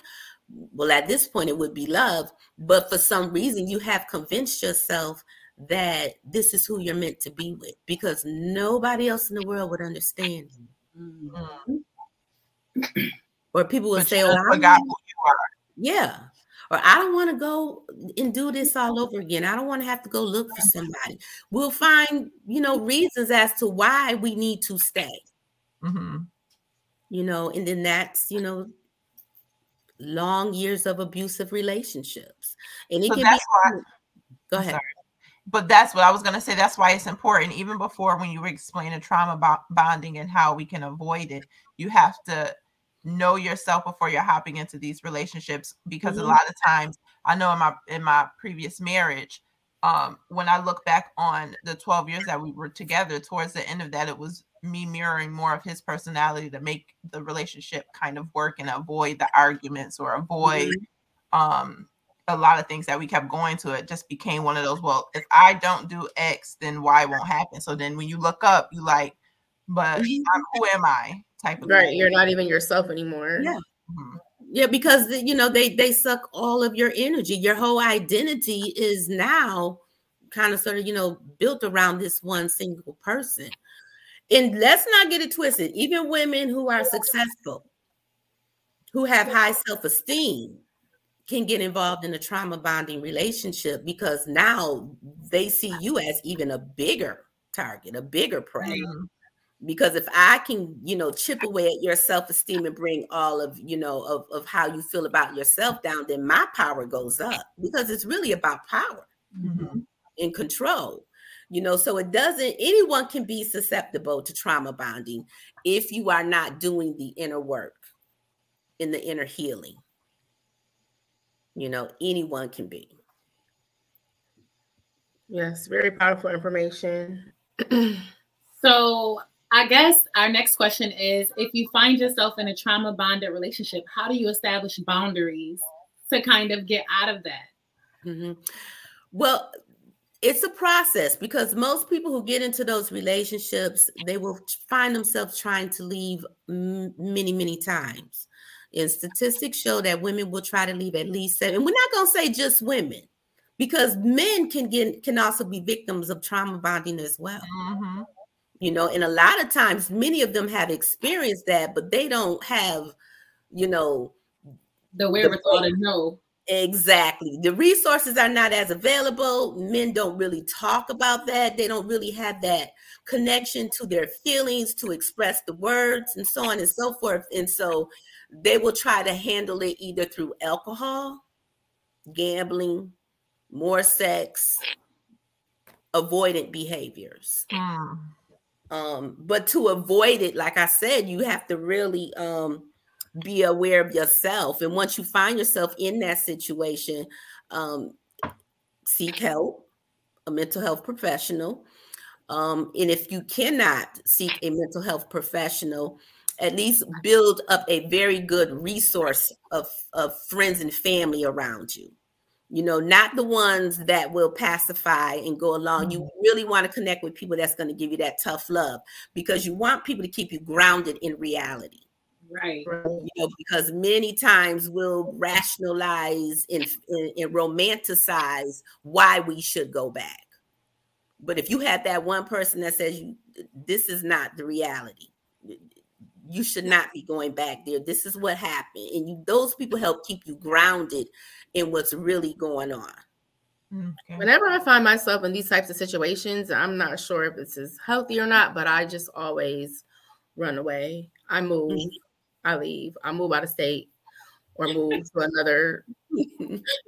Well, at this point, it would be love. But for some reason, you have convinced yourself that this is who you're meant to be with because nobody else in the world would understand you. Mm-hmm. Or people will but say, "Oh, I forgot who you are." Yeah, or I don't want to go and do this all over again. I don't want to have to go look for somebody. We'll find, you know, reasons as to why we need to stay. Mm-hmm. You know, and then that's, you know, long years of abusive relationships. And it so can be why, go ahead. But that's what I was going to say. That's why it's important. Even before when you were explaining trauma bonding and how we can avoid it, you have to know yourself before you're hopping into these relationships because mm-hmm. a lot of times I know in my in my previous marriage um when I look back on the 12 years that we were together towards the end of that it was me mirroring more of his personality to make the relationship kind of work and avoid the arguments or avoid mm-hmm. um a lot of things that we kept going to it just became one of those well if I don't do x then y won't happen so then when you look up you like but mm-hmm. who am I type of right. Thing. You're not even yourself anymore. Yeah. Mm-hmm. Yeah, because you know they they suck all of your energy. Your whole identity is now kind of sort of you know built around this one single person. And let's not get it twisted. Even women who are successful, who have high self esteem, can get involved in a trauma bonding relationship because now they see you as even a bigger target, a bigger prey. Mm-hmm because if i can you know chip away at your self-esteem and bring all of you know of, of how you feel about yourself down then my power goes up because it's really about power mm-hmm. and control you know? So it doesn't anyone can be susceptible to trauma bonding if you are not doing the inner work in the inner healing you know? Anyone can be. Yes very powerful information. So I guess our next question is if you find yourself in a trauma bonded relationship, how do you establish boundaries to kind of get out of that? Mm-hmm. Well, it's a process because most people who get into those relationships, they will find themselves trying to leave m- many, many times. And statistics show that women will try to leave at least seven. We're not going to say just women because men can get can also be victims of trauma bonding as well. Mm-hmm you know and a lot of times many of them have experienced that but they don't have you know the wherewithal to know. Exactly. The resources are not as available. Men don't really talk about that. They don't really have that connection to their feelings to express the words and so on and so forth and so they will try to handle it either through alcohol gambling more sex avoidant behaviors. Mm. Um, but to avoid it, like I said, you have to really um, be aware of yourself. And once you find yourself in that situation, um, seek help, a mental health professional. Um, and if you cannot seek a mental health professional, at least build up a very good resource of, of friends and family around you you know, not the ones that will pacify and go along. You mm-hmm. really want to connect with people that's going to give you that tough love because you want people to keep you grounded in reality. Right. You know, because many times we'll rationalize and, and, and romanticize why we should go back. But if you have that one person that says you, this is not the reality, you should not be going back there. This is what happened, and you those people help keep you grounded in what's really going on. Okay. Whenever I find myself in these types of situations, I'm not sure if this is healthy or not, but I just always run away. I move, mm-hmm. I leave, I move out of state or move to another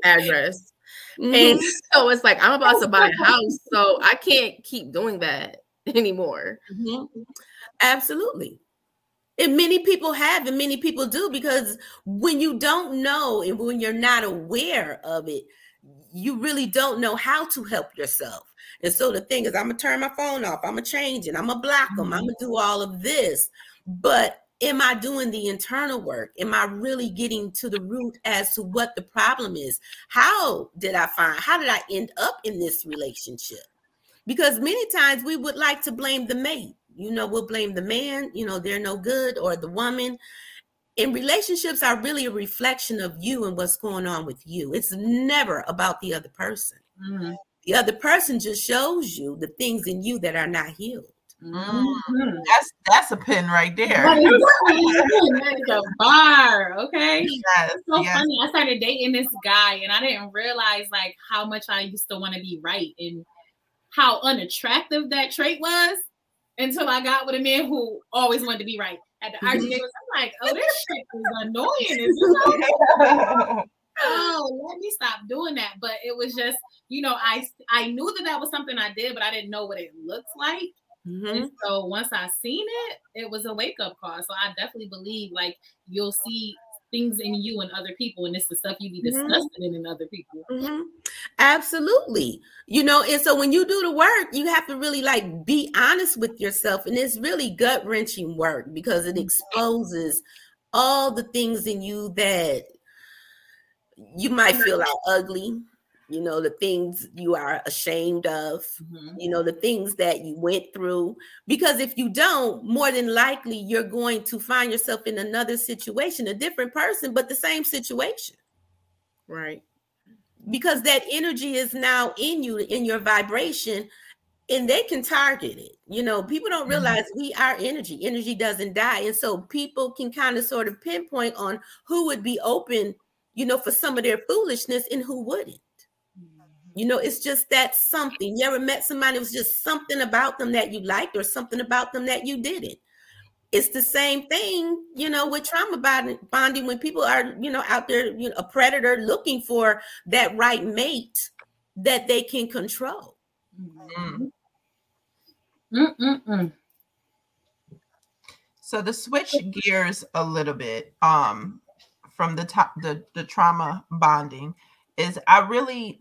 address. Mm-hmm. And so it's like I'm about to buy a house, so I can't keep doing that anymore. Mm-hmm. Absolutely. And many people have, and many people do, because when you don't know and when you're not aware of it, you really don't know how to help yourself. And so the thing is, I'm gonna turn my phone off, I'm gonna change it, I'm gonna block them, I'm gonna mm-hmm. do all of this. But am I doing the internal work? Am I really getting to the root as to what the problem is? How did I find, how did I end up in this relationship? Because many times we would like to blame the mate. You know, we'll blame the man, you know, they're no good, or the woman and relationships are really a reflection of you and what's going on with you. It's never about the other person. Mm-hmm. The other person just shows you the things in you that are not healed. Mm-hmm. That's that's a pin right there. That is a bar, okay? Yes, so yes. funny. I started dating this guy and I didn't realize like how much I used to want to be right and how unattractive that trait was until I got with a man who always wanted to be right at the RG was I'm like, oh, this shit is annoying. Is oh, let me stop doing that. But it was just, you know, I I knew that that was something I did, but I didn't know what it looked like. Mm-hmm. So once I seen it, it was a wake up call. So I definitely believe like you'll see things in you and other people, and it's the stuff you be mm-hmm. discussing mm-hmm. in other people. Mm-hmm. Absolutely, you know. And so when you do the work, you have to really like be honest with yourself, and it's really gut wrenching work because it exposes all the things in you that you might feel are ugly you know the things you are ashamed of mm-hmm. you know the things that you went through because if you don't more than likely you're going to find yourself in another situation a different person but the same situation right because that energy is now in you in your vibration and they can target it you know people don't mm-hmm. realize mm-hmm. we are energy energy doesn't die and so people can kind of sort of pinpoint on who would be open you know for some of their foolishness and who wouldn't you know, it's just that something. You ever met somebody, it was just something about them that you liked or something about them that you didn't. It's the same thing, you know, with trauma bonding when people are, you know, out there, you know, a predator looking for that right mate that they can control. Mm-hmm. So to switch gears a little bit um, from the top, the the trauma bonding is I really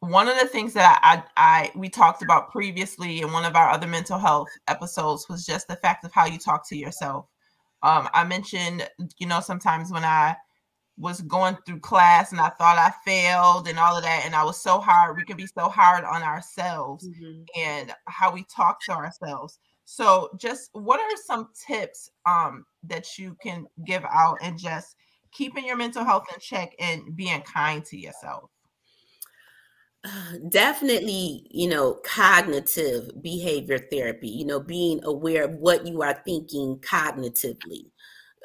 one of the things that I, I we talked about previously in one of our other mental health episodes was just the fact of how you talk to yourself. Um, I mentioned, you know, sometimes when I was going through class and I thought I failed and all of that, and I was so hard. We can be so hard on ourselves mm-hmm. and how we talk to ourselves. So, just what are some tips um, that you can give out and just keeping your mental health in check and being kind to yourself? Definitely you know cognitive behavior therapy you know being aware of what you are thinking cognitively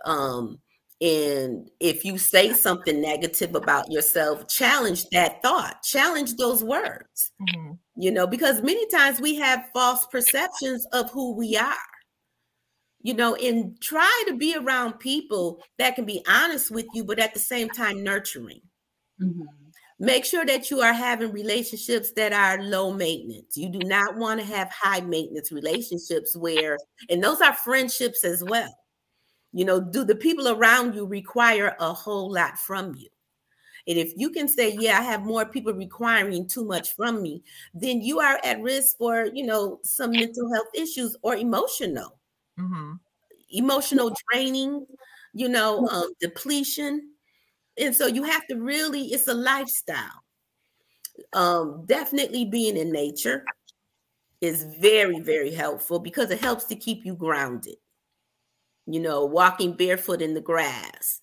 um and if you say something negative about yourself challenge that thought challenge those words mm-hmm. you know because many times we have false perceptions of who we are you know and try to be around people that can be honest with you but at the same time nurturing. Mm-hmm Make sure that you are having relationships that are low maintenance. You do not want to have high maintenance relationships where, and those are friendships as well. You know, do the people around you require a whole lot from you? And if you can say, yeah, I have more people requiring too much from me, then you are at risk for, you know, some mental health issues or emotional, mm-hmm. emotional draining, you know, um, depletion and so you have to really it's a lifestyle um definitely being in nature is very very helpful because it helps to keep you grounded you know, walking barefoot in the grass,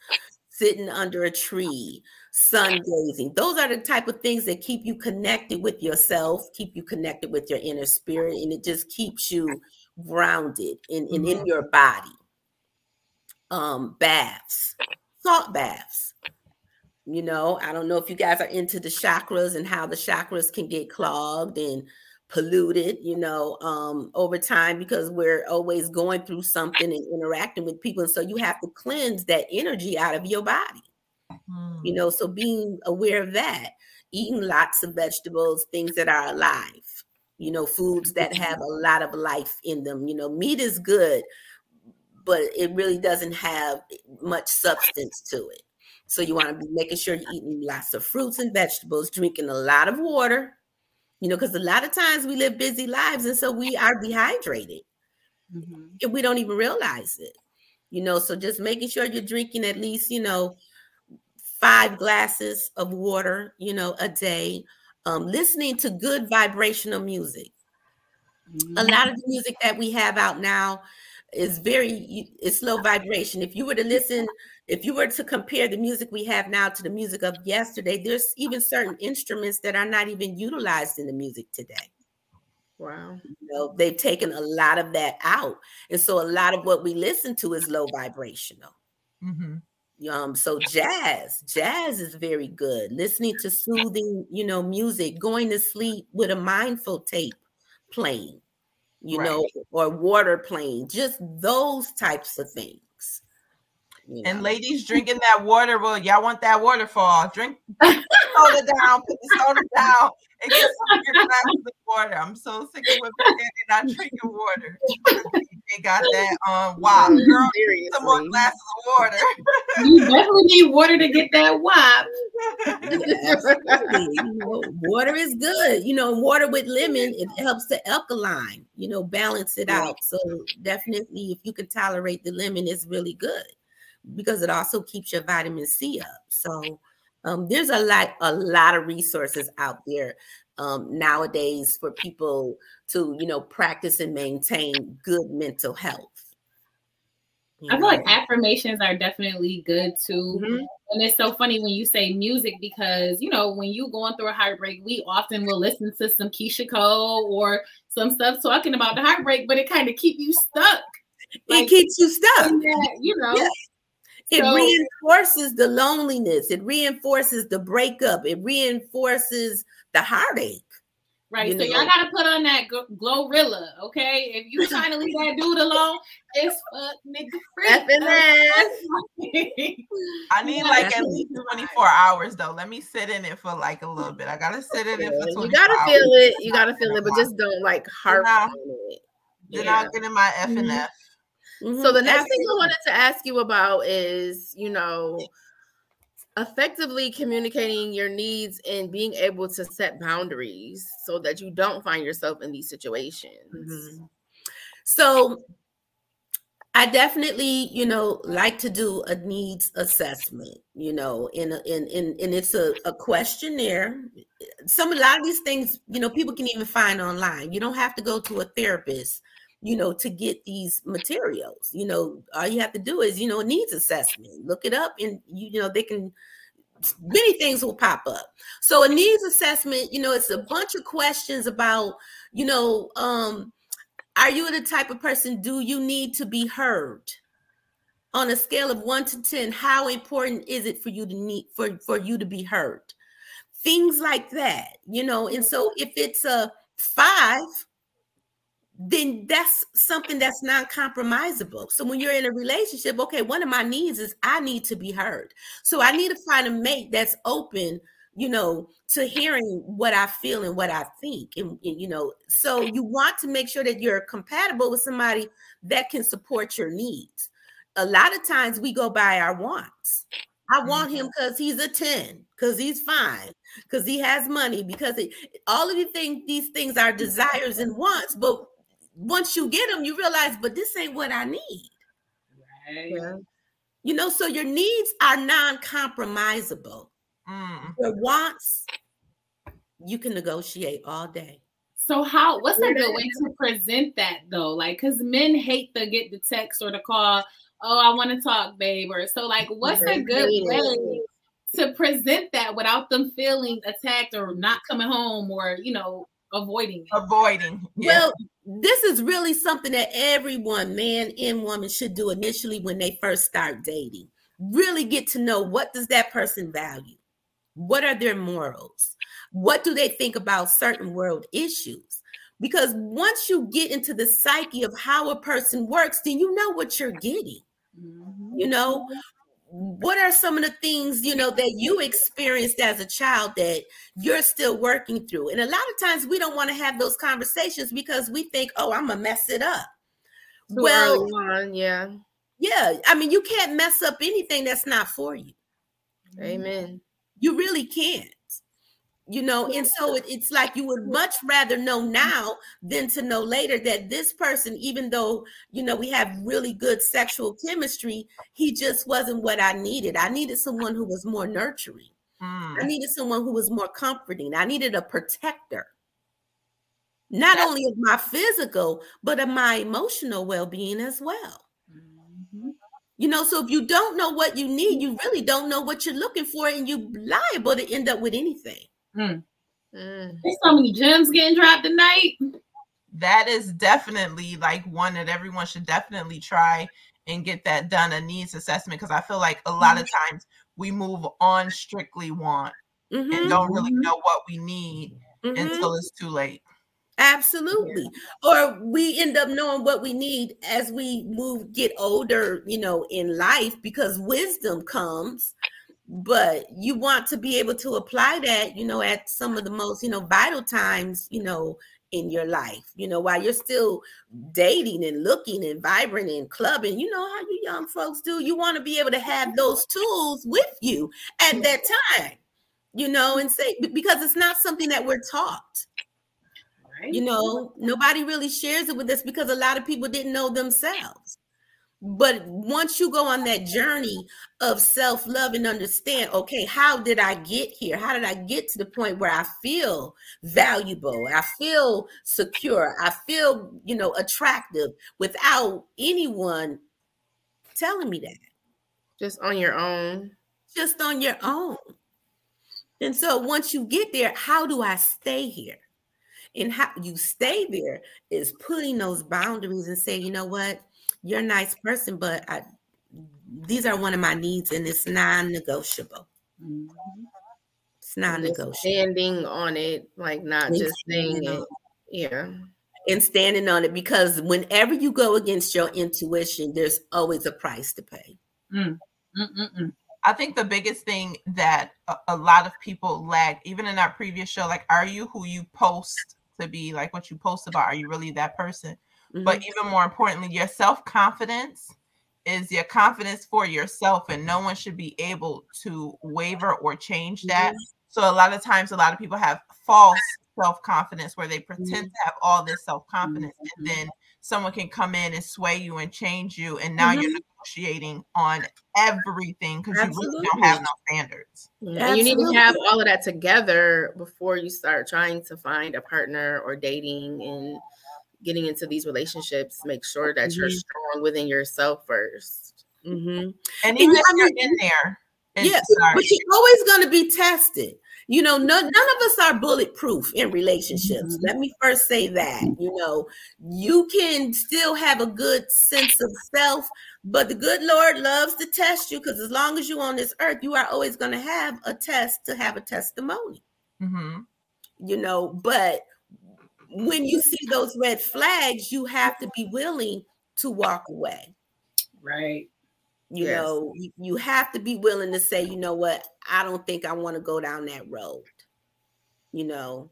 sitting under a tree, sun gazing. Those are the type of things that keep you connected with yourself, keep you connected with your inner spirit, and it just keeps you grounded in, in, in your body. Um, baths, salt baths. You know, I don't know if you guys are into the chakras and how the chakras can get clogged and polluted, you know, um, over time because we're always going through something and interacting with people. And so you have to cleanse that energy out of your body. Mm. You know, so being aware of that, eating lots of vegetables, things that are alive, you know, foods that have a lot of life in them. You know, meat is good, but it really doesn't have much substance to it. So you want to be making sure you're eating lots of fruits and vegetables, drinking a lot of water, you know, because a lot of times we live busy lives and so we are dehydrated mm-hmm. and we don't even realize it, you know. So just making sure you're drinking at least, you know, five glasses of water, you know, a day, um, listening to good vibrational music. Mm-hmm. A lot of the music that we have out now is very it's low vibration. If you were to listen, if you were to compare the music we have now to the music of yesterday, there's even certain instruments that are not even utilized in the music today. Wow. You know, they've taken a lot of that out. And so a lot of what we listen to is low vibrational. Mm-hmm. Um, so jazz, jazz is very good. Listening to soothing, you know, music, going to sleep with a mindful tape playing you right. know, or water playing, just those types of things. You know. And ladies drinking that water, well, y'all want that waterfall. Drink soda down, put the soda down, and get some your glasses of water. I'm so sick of women not drinking water. they got that um wow, girl, Seriously. some more glasses of water. you definitely need water to get that wop. you know, water is good. You know, water with lemon, it helps to alkaline, you know, balance it out. So definitely if you can tolerate the lemon, it's really good because it also keeps your vitamin C up. So um, there's a lot, a lot of resources out there um, nowadays for people to, you know, practice and maintain good mental health. I feel like affirmations are definitely good too. Mm-hmm. And it's so funny when you say music because you know when you going through a heartbreak, we often will listen to some Keyshia Cole or some stuff talking about the heartbreak, but it kind of keep you stuck. Like, it keeps you stuck. That, you know, yeah. It so, reinforces the loneliness. It reinforces the breakup. It reinforces the heartache. Right. so know? y'all gotta put on that Glorilla, okay? If you trying to leave that dude alone, it's fuck nigga free. I need like at least 24 hours though. Let me sit in it for like a little bit. I gotta sit in it for 24 You gotta hours. feel it. You gotta feel it, but just don't like harp on it. Then yeah. I'll get in my F and mm-hmm. F. Mm-hmm. So the next thing I wanted to ask you about is, you know, effectively communicating your needs and being able to set boundaries so that you don't find yourself in these situations. Mm-hmm. So I definitely, you know, like to do a needs assessment, you know, in a, in in and it's a, a questionnaire. Some a lot of these things, you know, people can even find online. You don't have to go to a therapist you know, to get these materials. You know, all you have to do is, you know, needs assessment. Look it up and you, you know, they can many things will pop up. So a needs assessment, you know, it's a bunch of questions about, you know, um, are you the type of person do you need to be heard? On a scale of 1 to 10, how important is it for you to need for for you to be heard? Things like that, you know. And so if it's a 5, then that's something that's non-compromisable. So when you're in a relationship, okay, one of my needs is I need to be heard. So I need to find a mate that's open, you know, to hearing what I feel and what I think. And, and you know, so you want to make sure that you're compatible with somebody that can support your needs. A lot of times we go by our wants. I want him because mm-hmm. he's a 10, because he's fine, because he has money, because it, all of you think these things are desires and wants, but once you get them, you realize, but this ain't what I need. Right. Yeah. You know, so your needs are non-compromisable. Mm. Your wants, you can negotiate all day. So how what's a good way to present that though? Like because men hate to get the text or the call, oh, I want to talk, babe. Or so like what's a good way to present that without them feeling attacked or not coming home or you know avoiding it. avoiding. Yeah. Well, this is really something that everyone, man and woman, should do initially when they first start dating. Really get to know what does that person value? What are their morals? What do they think about certain world issues? Because once you get into the psyche of how a person works, then you know what you're getting. Mm-hmm. You know, what are some of the things you know that you experienced as a child that you're still working through and a lot of times we don't want to have those conversations because we think oh i'm gonna mess it up Too well on, yeah. yeah i mean you can't mess up anything that's not for you Amen. you really can't you know and so it, it's like you would much rather know now than to know later that this person even though you know we have really good sexual chemistry he just wasn't what i needed i needed someone who was more nurturing Mm. I needed someone who was more comforting. I needed a protector, not That's- only of my physical, but of my emotional well being as well. Mhm. You know, so if you don't know what you need, you really don't know what you're looking for, and you're liable to end up with anything. Mm. There's so many gems getting dropped tonight. that is definitely like one that everyone should definitely try and get that done a needs assessment because I feel like a lot of times we move on strictly want Mhm, and don't really Mhm. know what we need mhm. until it's too late. Absolutely. Or we end up knowing what we need as we move, get older, you know, in life because wisdom comes. But you want to be able to apply that, you know, at some of the most, you know, vital times, you know, in your life, you know, while you're still dating and looking and vibrant and clubbing, you know how you young folks do. You want to be able to have those tools with you at that time, you know, and say, because it's not something that we're taught Right. you know nobody really shares it with us because a lot of people didn't know themselves but once you go on that journey of self-love and understand okay how did i get here how did i get to the point where i feel valuable i feel secure i feel you know attractive without anyone telling me that Just on your own. just on your own. And so once you get there, how do I stay here? And how you stay there is putting those boundaries and say, you know what, you're a nice person, but I these are one of my needs and it's non-negotiable. Mhm. It's non-negotiable. Standing on it, like not And just saying standing it. Yeah. And standing on it because whenever you go against your intuition, there's always a price to pay. Mm-mm-mm. I think the biggest thing that a, a lot of people lack, even in our previous show, like, are you who you post to be? Like, what you post about, are you really that person? But Mhm. even more importantly, your self confidence is your confidence for yourself, and no one should be able to waver or change that. Mm-hmm. So, a lot of times, a lot of people have false self confidence where they pretend mm-hmm. to have all this self confidence, and mm-hmm. then someone can come in and sway you and change you, and now you're negotiating on everything because you really don't have no standards. Yeah, you need to have all of that together before you start trying to find a partner or dating and getting into these relationships. Make sure that you're Mhm. strong within yourself first. Mhm. And even yeah, if you're in there, and Yeah, sorry, but you're always going to be tested. You know, none, none of us are bulletproof in relationships. Mhm. Let me first say that. You know, you can still have a good sense of self, but the good Lord loves to test you because as long as you're on this earth, you are always going to have a test to have a testimony. Mhm. You know, but when you see those red flags, you have to be willing to walk away. Right. you Yes. know you, you have to be willing to say you know what i don't think i want to go down that road you know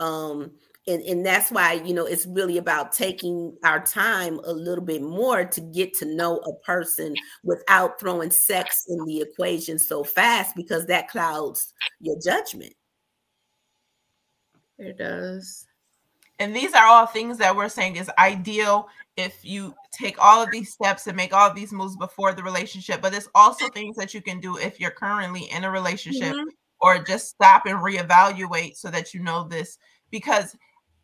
um and, and that's why you know it's really about taking our time a little bit more to get to know a person without throwing sex in the equation so fast because that clouds your judgment It does. And these are all things that we're saying is ideal if you take all of these steps and make all of these moves before the relationship. But it's also things that you can do if you're currently in a relationship Mhm. or just stop and reevaluate so that you know this. Because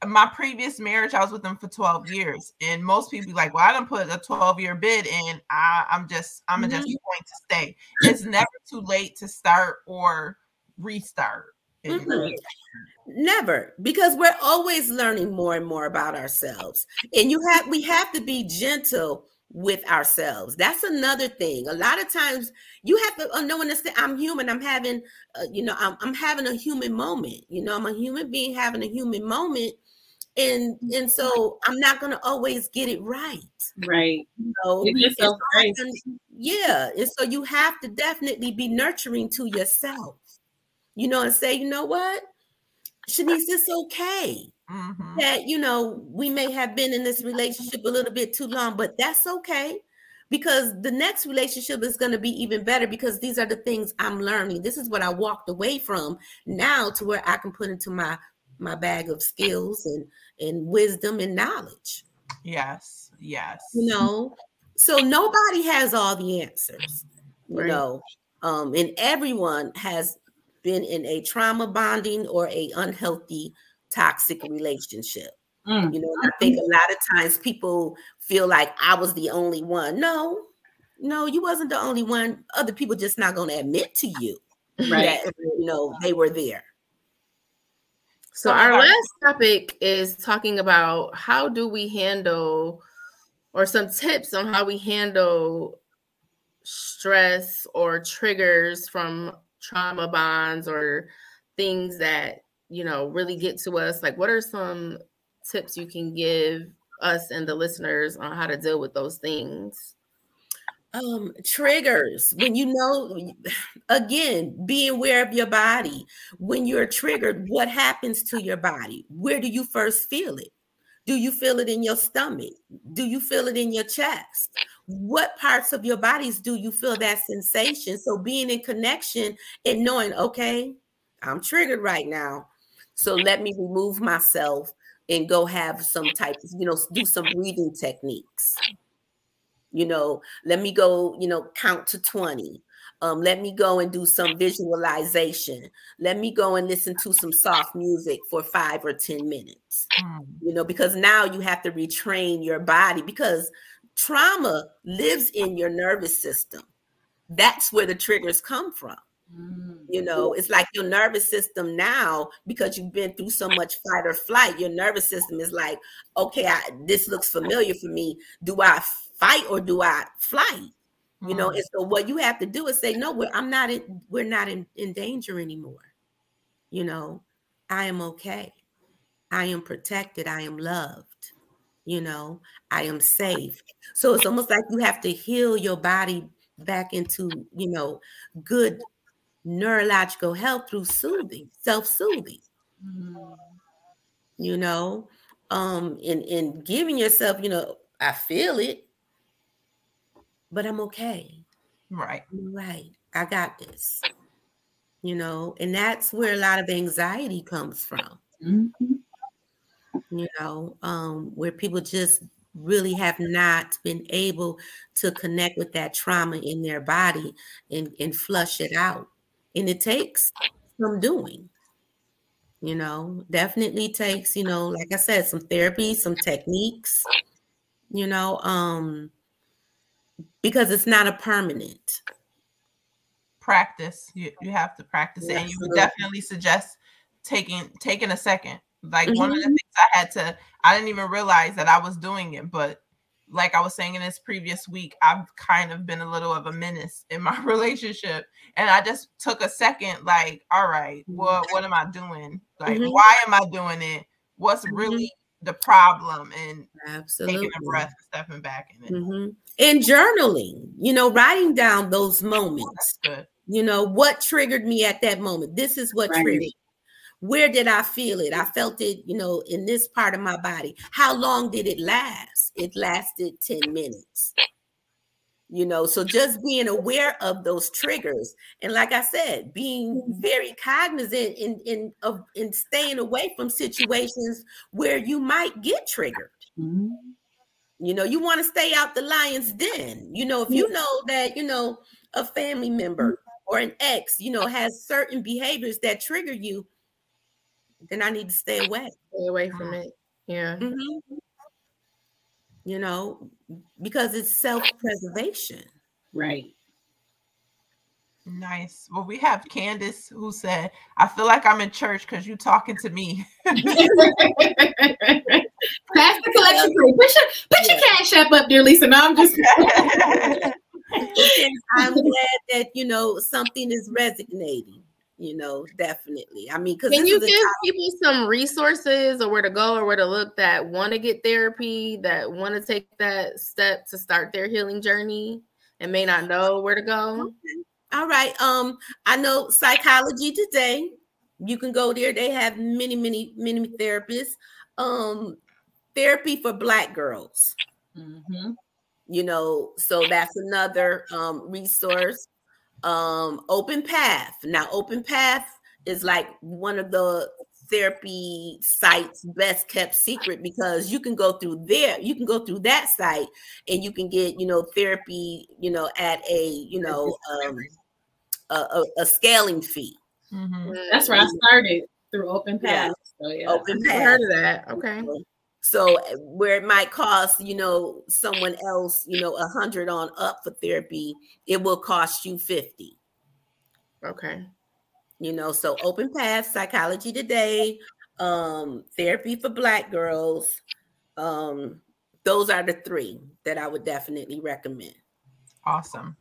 my previous marriage, I was with them for 12 years, and most people be like, "Well, I didn't put a 12 year bid in. I, I'm just, I'm Mhm. just going to stay." It's never too late to start or restart. Mhm. Never, because we're always learning more and more about ourselves. And you have we have to be gentle with ourselves. That's another thing. A lot of times you have to know and understand I'm human. I'm having uh, you know, I'm, I'm having a human moment. You know, I'm a human being having a human moment. And and so I'm not gonna always get it right. Right. You know? And so can- yeah, and so you have to definitely be nurturing to yourself, you know, and say, you know what, Shenise, it's okay Mhm. that you know we may have been in this relationship a little bit too long, but that's okay because the next relationship is going to be even better because these are the things I'm learning. This is what I walked away from now to where I can put into my my bag of skills and and wisdom and knowledge Yes, yes. you know so nobody has all the answers you Right. know um and everyone has been in a trauma bonding or a unhealthy toxic relationship Mm. you know i think a lot of times people feel like i was the only one no no you wasn't the only one other people just not going to admit to you Right. that you know they were there So our- last topic is talking about how do we handle or some tips on how we handle stress or triggers from trauma bonds or things that you know really get to us like what are some tips you can give us and the listeners on how to deal with those things? Um triggers. When you know again be aware of your body. When you're triggered what happens to your body? Where do you first feel it? Do you feel it in your stomach? Do you feel it in your chest what parts of your bodies do you feel that sensation? So being in connection and knowing okay i'm triggered right now. So let me remove myself and go have some type of you know do some breathing techniques. You know let me go you know count to 20 um, let me go and do some visualization. Let me go and listen to some soft music for five or ten minutes. Mm. you know because now you have to retrain your body because trauma lives in your nervous system. That's where the triggers come from. Mm. you know it's like your nervous system now because you've been through so much fight or flight your nervous system is like okay I, this looks familiar for me. Do i fight or do i flight? You know Mm. and so what you have to do is say no we're, i'm not in we're not in, in danger anymore. You know i am okay. I am protected. I am loved you know i am safe. So it's almost like you have to heal your body back into you know good neurological health through soothing self-soothing. Mm. you know um in in giving yourself you know i feel it. But i'm okay. Right. Right i got this. You know and that's where a lot of anxiety comes from. Mhm. You know um where people just really have not been able to connect with that trauma in their body and and flush it out. And it takes some doing you know definitely takes you know like i said some therapy some techniques you know um because it's not a permanent. Practice. You you have to practice it, and you would definitely suggest taking taking a second. Like one of the things I had to, I didn't even realize that I was doing it, but like I was saying in this previous week, I've kind of been a little of a menace in my relationship, and I just took a second. Like, all right, what what am I doing? Like, Mhm. why am I doing it? What's Mhm. really the problem? And absolutely taking a breath, and stepping back in it. Mhm. and journaling you know writing down those moments. You know, what triggered me at that moment? This is what Right. triggered. Where did I feel it? I felt it, you know, in this part of my body. How long did it last? It lasted 10 minutes. You know, so just being aware of those triggers. And like I said, being very cognizant in in of in staying away from situations where you might get triggered. Mhm. You know, you want to stay out the lion's den. You know, if you know that, you know, a family member or an ex, you know, has certain behaviors that trigger you, then I need to stay away. Stay away from it. Yeah. Mhm. You know, because it's self-preservation. Right. Nice. Well, we have Candace who said, I feel like I'm in church because you're talking to me. Pass the collection plate. Put your put your cash app up there, Lisa. No, I'm just I'm glad that you know something is resonating. You know, definitely. I mean, because Can you give people some resources or where to go or where to look that want to get therapy, that want to take that step to start their healing journey and may not know where to go? All right. Um, I know psychology today. You can go there. They have many, many, many therapists. Um, therapy for black girls. Mm-hmm. You know, so that's another um resource. Um, Open Path. Now, Open Path is like one of the therapy sites best kept secret because you can go through there you can go through that site and you can get you know therapy you know at a you know um a, a, a scaling fee Mhm. That's where I started through Open Yeah. Path. So yeah. open I path heard of that. Okay. So uh, where it might cost you know someone else you know a hundred on up for therapy it will cost you 50 Okay. you know so open path psychology today um therapy for black girls um those are the three that i would definitely recommend Awesome.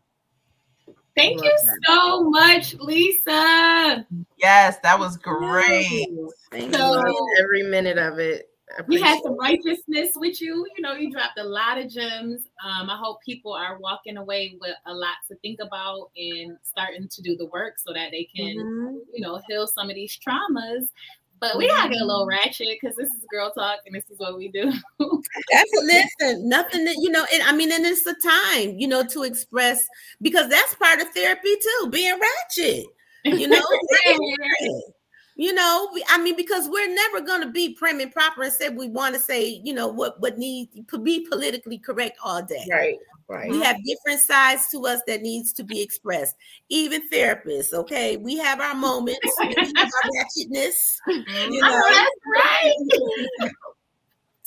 Thank you that. so much, Lisa. Yes, that was great. Thank So- you. Every minute of it. We had some righteousness with you. You know, you dropped a lot of gems. Um, I hope people are walking away with a lot to think about and starting to do the work so that they can, Mhm. you know, heal some of these traumas. But we gotta get a little ratchet because this is girl talk and this is what we do. That's listen, nothing that you know, and I mean, and it's the time, you know, to express because that's part of therapy too, being ratchet. You know, you know, I mean, because we're never gonna be prim and proper and say we want to say, you know, what what needs to be politically correct all day. Right. Right. We have different sides to us that needs to be expressed. Even therapists, okay, we have our moments, we have our ratchetness, you know. Oh, that's right.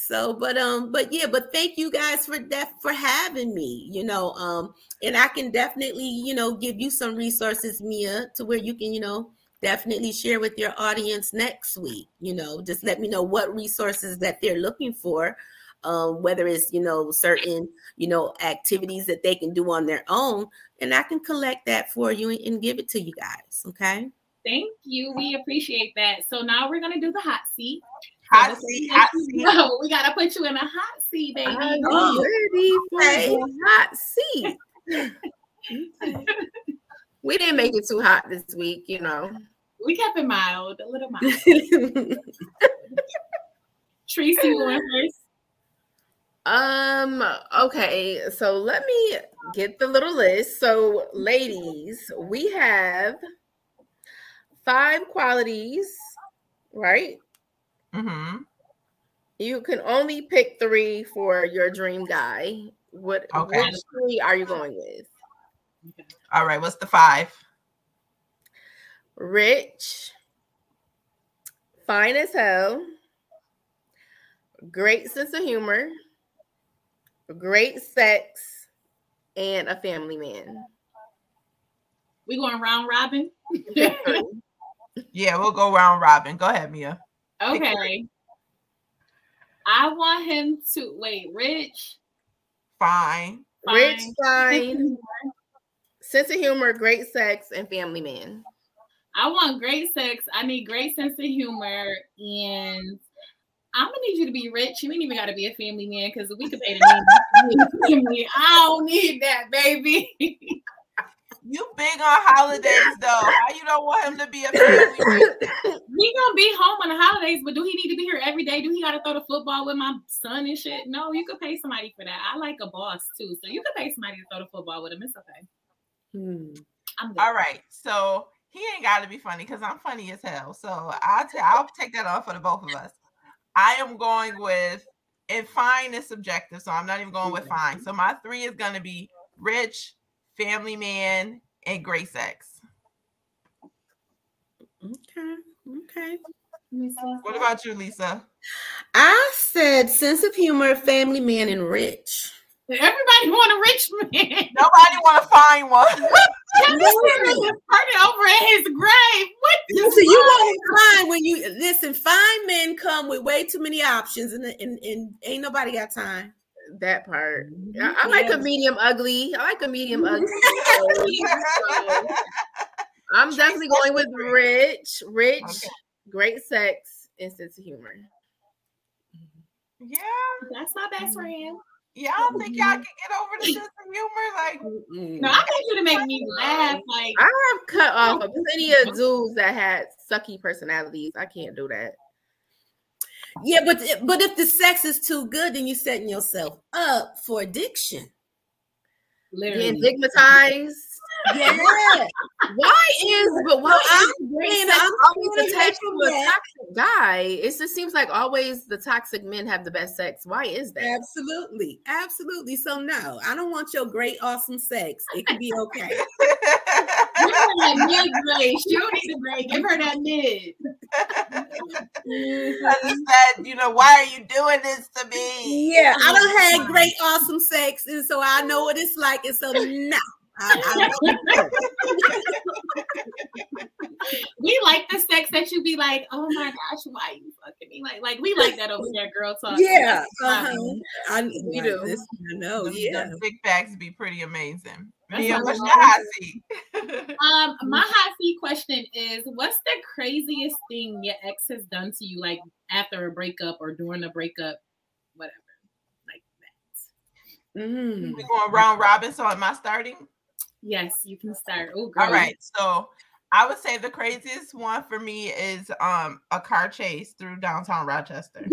So, but um, but yeah, but thank you guys for that for having me. You know, um, and I can definitely, you know, give you some resources, Mia, to where you can, you know, definitely share with your audience next week. You know, just let me know what resources that they're looking for. Um, whether it's you know certain you know activities that they can do on their own, and I can collect that for you and, and give it to you guys. Okay. Thank you. We appreciate that. So now we're gonna do the hot seat. Hot So seat, hot we seat. go, we gotta put you in a hot seat, baby. I'm Oh, ready for okay. hot seat. we didn't make it too hot this week, you know. We kept it mild, a little mild. Tracy going first. Um, okay, so let me get the little list. So, ladies, we have five qualities, right? Mm-hmm. You can only pick three for your dream guy. What Okay. which three are you going with? All right, what's the five? Rich, fine as hell, great sense of humor, great sex, and a family man. We going round robin. Yeah, we'll go round robin. Go ahead, Mia. Okay. I want him to wait, Rich. Fine. Rich, fine. fine, sense of humor, great sex, and family man. I want great sex. I need great sense of humor, and I'm gonna need you to be rich. You ain't even gotta be a family man because we could pay the family. I don't need that, baby. You big on holidays though. How you don't want him to be a family? man? He gonna be home on the holidays, but do he need to be here every day? Do he gotta throw the football with my son and shit? No, you could pay somebody for that. I like a boss too, so you could pay somebody to throw the football with him. It's okay. Hmm. I'm. All right. So he ain't got to be funny because I'm funny as hell. So I'll t- I'll take that on for the both of us. I am going with and fine is subjective, so I'm not even going with fine. So my three is gonna be rich, family man, and great sex. Okay. Okay. What about you, Lisa? I said sense of humor, family man, and rich. Everybody want a rich man. Nobody want to find one. Kevin Samuels is turning over at his grave. What the Listen, you fuck? won't find when you listen. Fine men come with way too many options, and and, and ain't nobody got time. That part. I, I mm-hmm. like a medium ugly. I like a medium ugly. Mm-hmm. I'm definitely going with rich, rich, Okay. great sex, and sense of humor. Mm-hmm. Yeah, That's my best friend. Yeah. I don't think y'all mm-hmm. can get over the sense of humor. Like, No, I want you to make me laugh. Like I have cut off a plenty of dudes that had sucky personalities. I can't do that. Yeah, but eh, but if the sex is too good, then you're setting yourself up for addiction. literally. Being stigmatized. Yeah, Why is but why I'm is great sex I'm always saying attached to a toxic guy? It just seems like always the toxic men have the best sex. Why is that? absolutely, absolutely. So no, I don't want your great, awesome sex. It can be okay. Give her that mid grade. She don't need a grade. Give her that mid. I just said, you know, why are you doing this to me? Yeah, I oh don't had great, awesome sex, and so I know what it's like. And so no, I, I, We like the sex that you be like, oh my gosh, why you fucking me? Like, like we like that over there, girl talk. yeah, uh-huh. I, We do. this- I know. Them- Yeah, them big bags be pretty amazing. That's Mia, what's your hot seat? Um, my hot seat question is, what's the craziest thing your ex has done to you, like after a breakup or during a breakup, whatever, like that? Mm. we going round robin, so am I starting? Yes, you can start. Oh, girl. All right. So I would say the craziest one for me is um a car chase through downtown Rochester.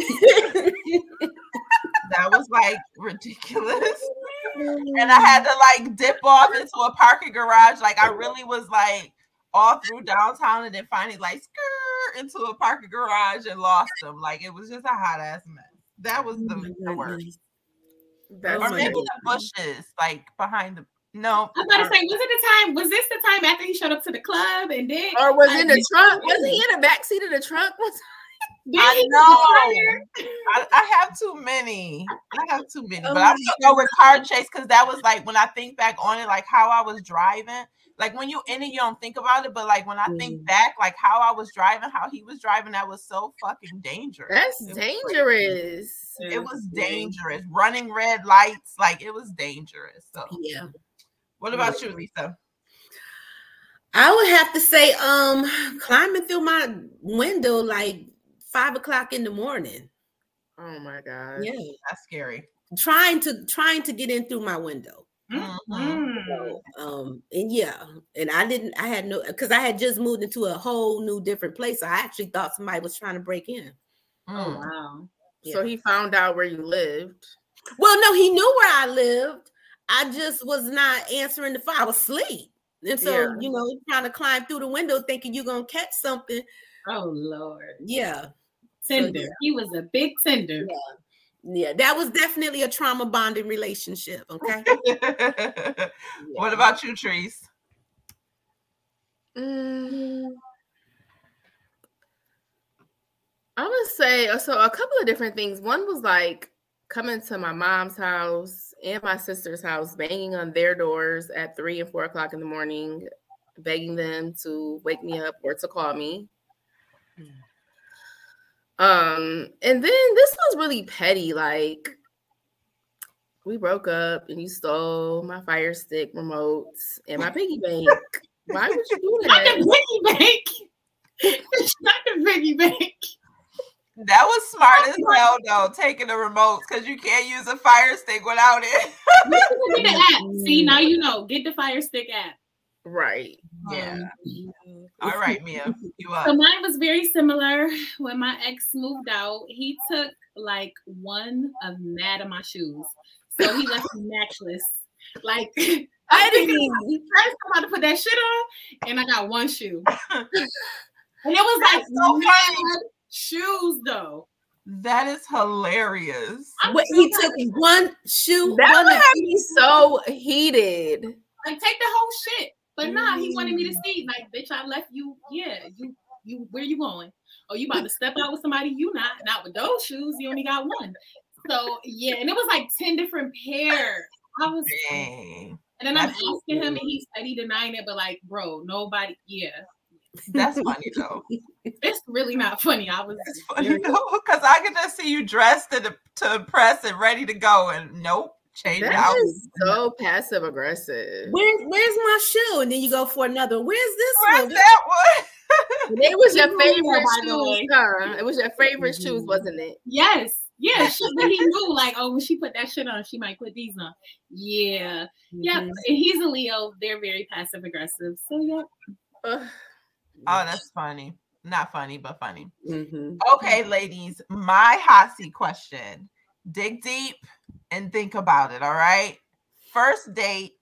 that was like ridiculous. And I had to like dip off into a parking garage. Like I really was like all through downtown and then finally like skirt into a parking garage and lost them. Like it was just a hot ass mess. That was Oh the, my the worst. That's Or maybe the bushes, like behind the no. I was about to say, was it the time? Was this the time after he showed up to the club and then? or was I in the trunk? Was he in the back seat of the trunk? What's Then I know. I, I have too many. I have too many. Oh but I'm gonna go with car chase because that was like when I think back on it, like how I was driving. Like when you in it, you don't think about it, but like when I think Mm. back, like how I was driving, how he was driving, that was so fucking dangerous. that's It was crazy. dangerous. It was dangerous. Running red lights, like it was dangerous. So, Yeah. What about you, Lisa? I would have to say, um, climbing through my window like five o'clock in the morning. Oh my god. Yeah, That's scary. trying to trying to get in through my window. Mhm. Mm. So, um, and yeah, and I didn't. I had no because I had just moved into a whole new different place. So I actually thought somebody was trying to break in. Oh Mm. wow. So he found out where you lived. Well, no, he knew where I lived. I just was not answering the phone. I was asleep. And so, Yeah. you know, trying to climb through the window thinking you're gonna catch something. Oh Lord. Yeah. Tender. yeah. He was a big tender. Yeah, that was definitely a trauma bonding relationship. Okay. what about you, Trees? Mm. I'm gonna say so a couple of different things. One was like coming to my mom's house and my sister's house, banging on their doors at three and four o'clock in the morning, begging them to wake me up or to call me. Um, and then this was really petty. Like we broke up and you stole my fire stick remotes and my piggy bank. Why would you do that? Not the piggy bank. It's Not the piggy bank. That was smart as hell, though, taking the remotes because you can't use a fire stick without it. Get the app. See, now you know. Get the Fire Stick app. Right. Yeah. Um, All right, Mia, you So mine was very similar. When my ex moved out, he took like one of mad of my shoes. So he left me matchless. Like I didn't first I'm about to put that shit on, and I got one shoe. And it was like That's so mad funny. Shoes though. That is hilarious. I'm What still he took one shoe, That one would have me so heated. like take the whole shit. But nah, he wanted me to mm-hmm. see. Like, bitch, I left you. Yeah, you you where you going? Oh, you about to step out with somebody? You not not with those shoes. You only got one. So yeah, and it was like ten different pairs. I was, Dang. and then I'm That's asking him, and he said he denying it, but like, bro, nobody. Yeah, That's funny though. it's really not funny. I was That's funny though, because I can just see you dressed to, to impress and ready to go, and nope, change That out. is so passive aggressive. Where's where's my shoe? And then you go for another. Where's this Where's one? that one? It was your favorite know, by the way. shoes, huh? It was your favorite shoes, wasn't it? Yes. Yeah, she but he knew like, oh, when she put that shit on, she might put these on. Yeah. Yeah. Mhm. And he's a Leo. They're very passive aggressive. So yeah. Ugh. Oh, that's funny. Not funny, but funny. Mhm. Okay, ladies, my hot seat question. Dig deep and think about it. All right. First date,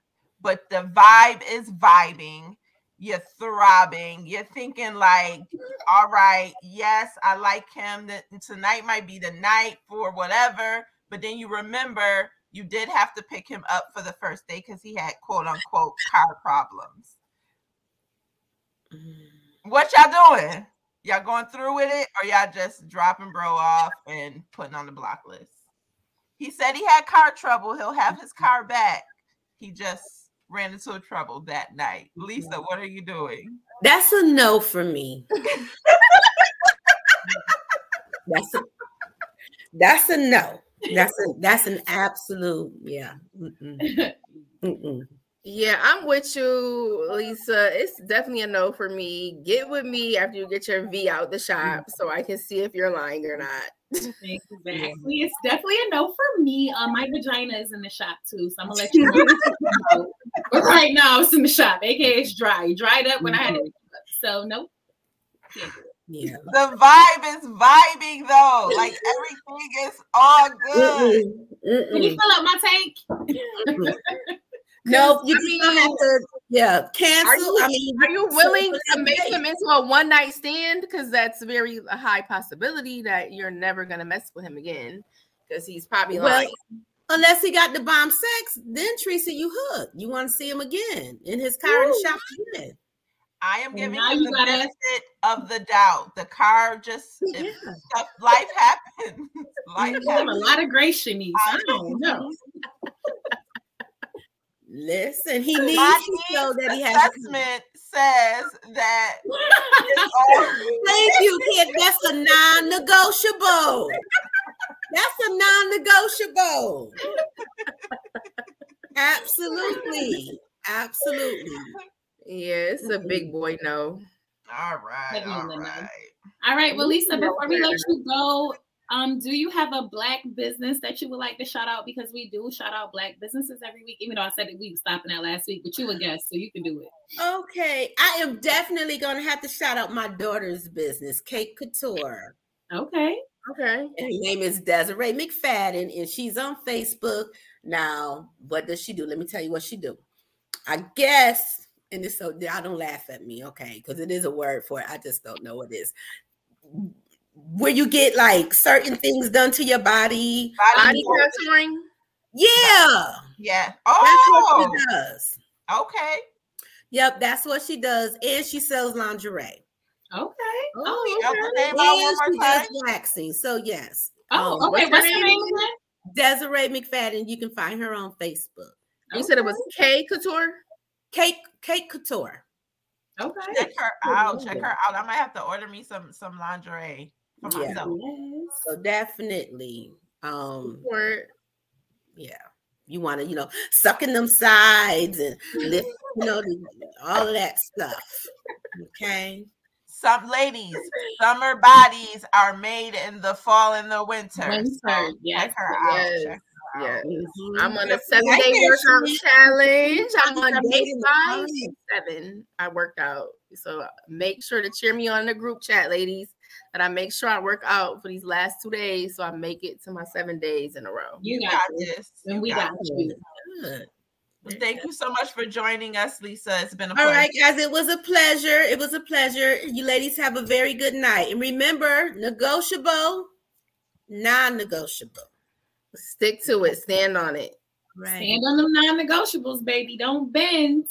but the vibe is vibing. You're throbbing. You're thinking like, all right, yes, I like him. Tonight might be the night for whatever. But then you remember you did have to pick him up for the first day because he had quote unquote car problems. What y'all doing? Y'all going through with it, or y'all just dropping bro off and putting on the block list? He said he had car trouble. He'll have his car back. He just ran into trouble that night. Lisa, what are you doing? That's a no for me. that's a that's a no. That's a that's an absolute yeah. Mm-mm. Mm-mm. Yeah, I'm with you, Lisa. It's definitely a no for me. Get with me after you get your V out the shop so I can see if you're lying or not. Exactly. It's definitely a no for me. Um, my vagina is in the shop too, so I'm gonna let you know. but right now it's in the shop, aka it's dry. It dried up when I had it. So nope. Can't do it. Yeah. The vibe is vibing though. Like everything is all good. Mm-mm. Can you fill up my tank? No, you I just mean, gonna have to yeah cancel. you- I mean, Are you willing for to make date. him into a one night stand? Because that's very a high possibility that you're never gonna mess with him again. Because he's probably Well, like, unless he got the bomb sex, then Teresa, you hook. You want to see him again in his car in the shop again. I am giving now him you the gotta- benefit of the doubt. The car just Yeah. if stuff, life happens. Life Give him a lot of grace, Shenise. I don't know. Listen, he My needs to know that he has. assessment says that Thank you, kid. That's a non-negotiable. That's a non-negotiable. Absolutely. Absolutely. yeah, it's a big boy no. all right. Put me All in the right. All right, well, Lisa, before we let you go, um, do you have a black business that you would like to shout out? Because we do shout out black businesses every week, even though I said that we were stopping that last week, but you a guest, so you can do it. Okay. I am definitely going to have to shout out my daughter's business, Cake Couture. Okay. Okay. And her name is Desiray McFadden, and she's on Facebook. Now, what does she do? Let me tell you what she do. I guess, and it's so I don't laugh at me, okay, because it is a word for it. I just don't know what it is. Where you get like certain things done to your body. Body contouring. Yeah, Yeah. that's Oh, what she does. okay. Yep, that's what she does, and she sells lingerie. Okay. Oh, Spell okay. the name out one And she does waxing. So yes. Oh, Um, okay. what's What's her her name name? Desiray McFadden. You can find her on Facebook. You said it was K Couture. Cake Cake Couture. Okay. Check her out. Check her out. I might have to order me some some lingerie for Yeah. myself. Yes. So definitely, um, Word. yeah, you want to, you know, sucking them sides and lift, you know, all of that stuff. Okay. Some ladies, summer bodies are made in the fall and the winter. Winter, So yes, check her out. yes, Check her out. Yes. Mhm. I'm on a seven day workout challenge. I'm on I'm day five, seven. I worked out. So make sure to cheer me on in the group chat, ladies. That I make sure I work out for these last two days so I make it to my seven days in a row. You You got got this. this. And we got you. Good. Well, Thank you so much for joining us, Lisa. It's been a pleasure. All right, guys, it was a pleasure. It was a pleasure. You ladies have a very good night. And remember, negotiable, non negotiable. Stick to it. Stand on it. Right. Stand on them non-negotiables, baby. Don't bend.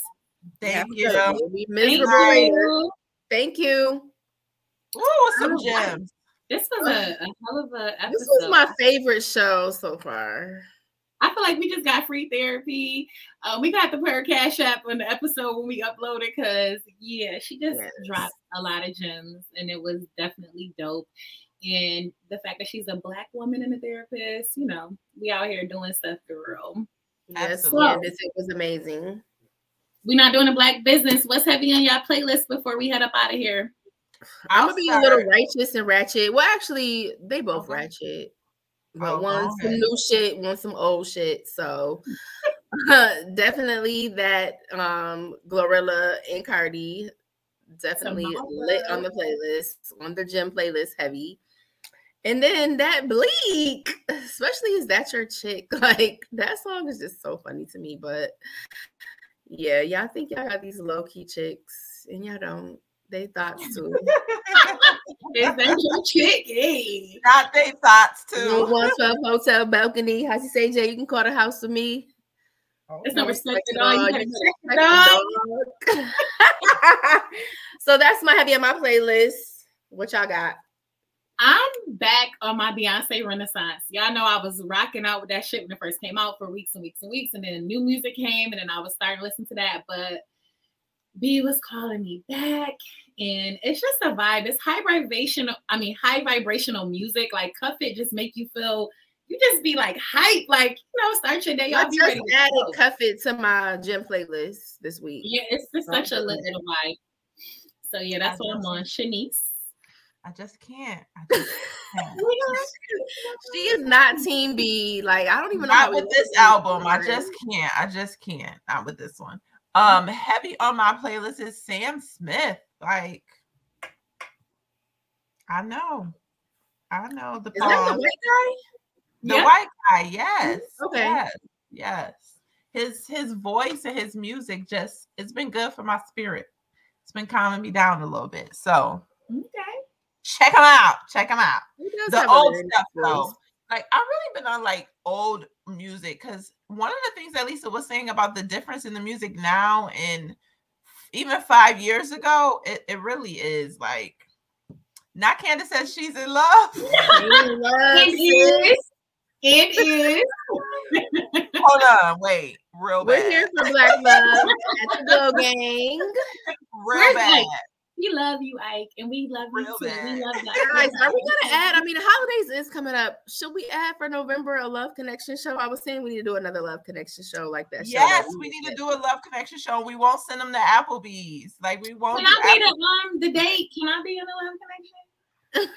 Thank Yeah. you. We'll be miserable later. you. Thank you. Ooh, some gems. This was a, a hell of a episode. This was my favorite show so far. I feel like we just got free therapy. Uh, we got the per cash app on the episode when we uploaded because yeah, she just Yes. dropped a lot of gems and it was definitely dope. And the fact that she's a black woman and a therapist, you know, we out here doing stuff for real. Yes, it was amazing. We're not doing a black business. What's heavy on y'all playlist before we head up out of here? I'm gonna be a little righteous and ratchet. Well, actually, they both Okay. ratchet. Oh, But go one some new shit, one some old shit. So definitely that um Glorilla and Cardi definitely lit on the playlist, on the gym playlist heavy. And then that Bleek, especially is that your chick? Like that song is just so funny to me. But yeah, y'all think y'all got these low key chicks, and y'all don't. They thought too. Is that your chick? Hey. Got they thoughts No too. one twelve hotel balcony. How's you say, Jay? You can call the house with me. Oh, it's no respect respect at at all. You all. gotta You respect respect the dog. so that's my heavy on my playlist. What y'all got? I'm back on my Beyonce renaissance. Y'all know I was rocking out with that shit when it first came out for weeks and weeks and weeks, and then new music came, and then I was starting to listen to that. But B was calling me back, and it's just a vibe. It's high vibrational. I mean, high vibrational music. Like Cuff It just make you feel. You just be like hype, like you know, start your day I off. Be just ready to added go. Cuff It to my gym playlist this week. Yeah, it's just Oh, such a lit goodness. little vibe. So yeah, that's what I'm on. Shenise. I just can't. I just can't. she is not Team B. Like I don't even know. how Not we with this album. I just can't. I just can't. Not with this one. Um, heavy on my playlist is Sam Smith. Like, I know, I know the Is that the white guy? The Yeah. white guy, yes. Okay. Yes. Yes. His his voice and his music just it's been good for my spirit. It's been calming me down a little bit. So Okay. check him out. Check him out. The old stuff voice. though. Like I've really been on like old music because one of the things that Lisa was saying about the difference in the music now and even five years ago, it, it really is like not Candace says she's in love. He loves It it. is. It is. Hold on, wait, real We're bad. here for Black Love at the Glow Gang. real Where's bad. Ike? We love you, Ike, and we love you Real too. bad. We love that. Guys, are we gonna add? I mean, the holidays is coming up. Should we add for November a Love Connection show? I was saying we need to do another Love Connection show like that. show that Yes, we need to do a love connection show. We won't send them to Applebee's. Like we won't. Can I be the um the date? Can I be in the love connection?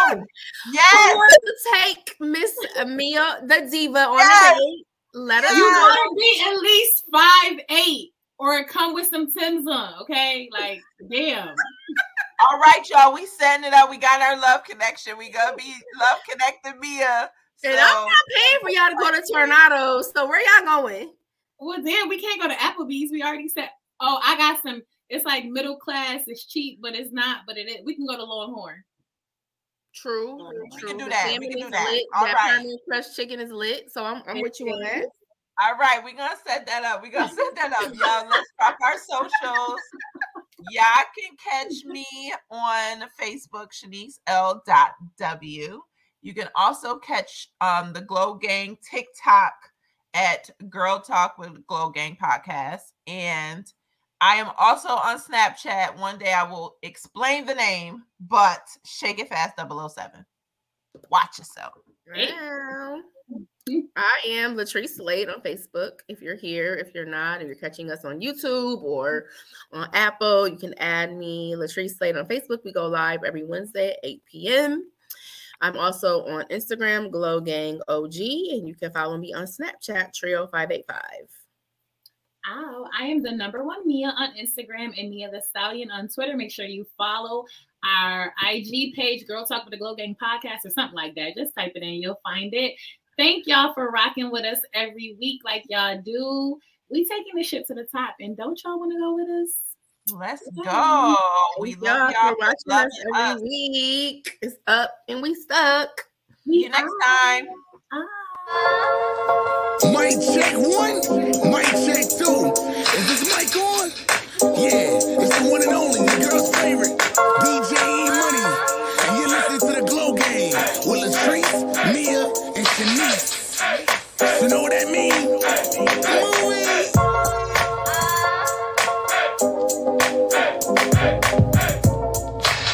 Oh, yes. Who wants to take Miss Mia, the diva, on Yes. a date? Let us You know. gotta be at least five eight, or come with some Tim's on. Okay, like damn. All right, y'all. We setting it up. We got our love connection. We gonna be love connected Mia. And I'm not paying for y'all to go to Tornado. So where y'all going? Well, then we can't go to Applebee's. We already said. Oh, I got some. It's like middle class. It's cheap, but it's not. But it is. We can go to Longhorn. True. We can do The that. We salmon can do that. Lit. All that right. Parmesan chicken is lit. So I'm, I'm with you on that. All right, we're gonna set that up. We're gonna set that up, y'all. Let's drop our socials. Y'all can catch me on Facebook, Shenise L. W. You can also catch um the Glow Gang TikTok at Girl Talk with Glow Gang Podcast. And I am also on Snapchat. One day I will explain the name, but shake it fast 007. Watch yourself. Wow. I am Latrice Slade on Facebook. If you're here, if you're not, if you're catching us on YouTube or on Apple, you can add me, Latrice Slade on Facebook. We go live every Wednesday at 8 p.m. I'm also on Instagram, Glow Gang OG, and you can follow me on Snapchat, Trio585. Oh, I am the number one Mia on Instagram and Mia the Stallion on Twitter. Make sure you follow our IG page, Girl Talk with the Glow Gang Podcast, or something like that. Just type it in, you'll find it. Thank y'all for rocking with us every week, like y'all do. We taking this shit to the top, and don't y'all want to go with us? Let's go. We Thank love for y'all for watching loving us every us. week. It's up and we stuck. See you next time. Mic check one, mic check two. Is this mic on? Yeah, it's the one and only, your girl's favorite, DJ E Money. And you're listening to the Glow Gang with Latrice, And You know what that means?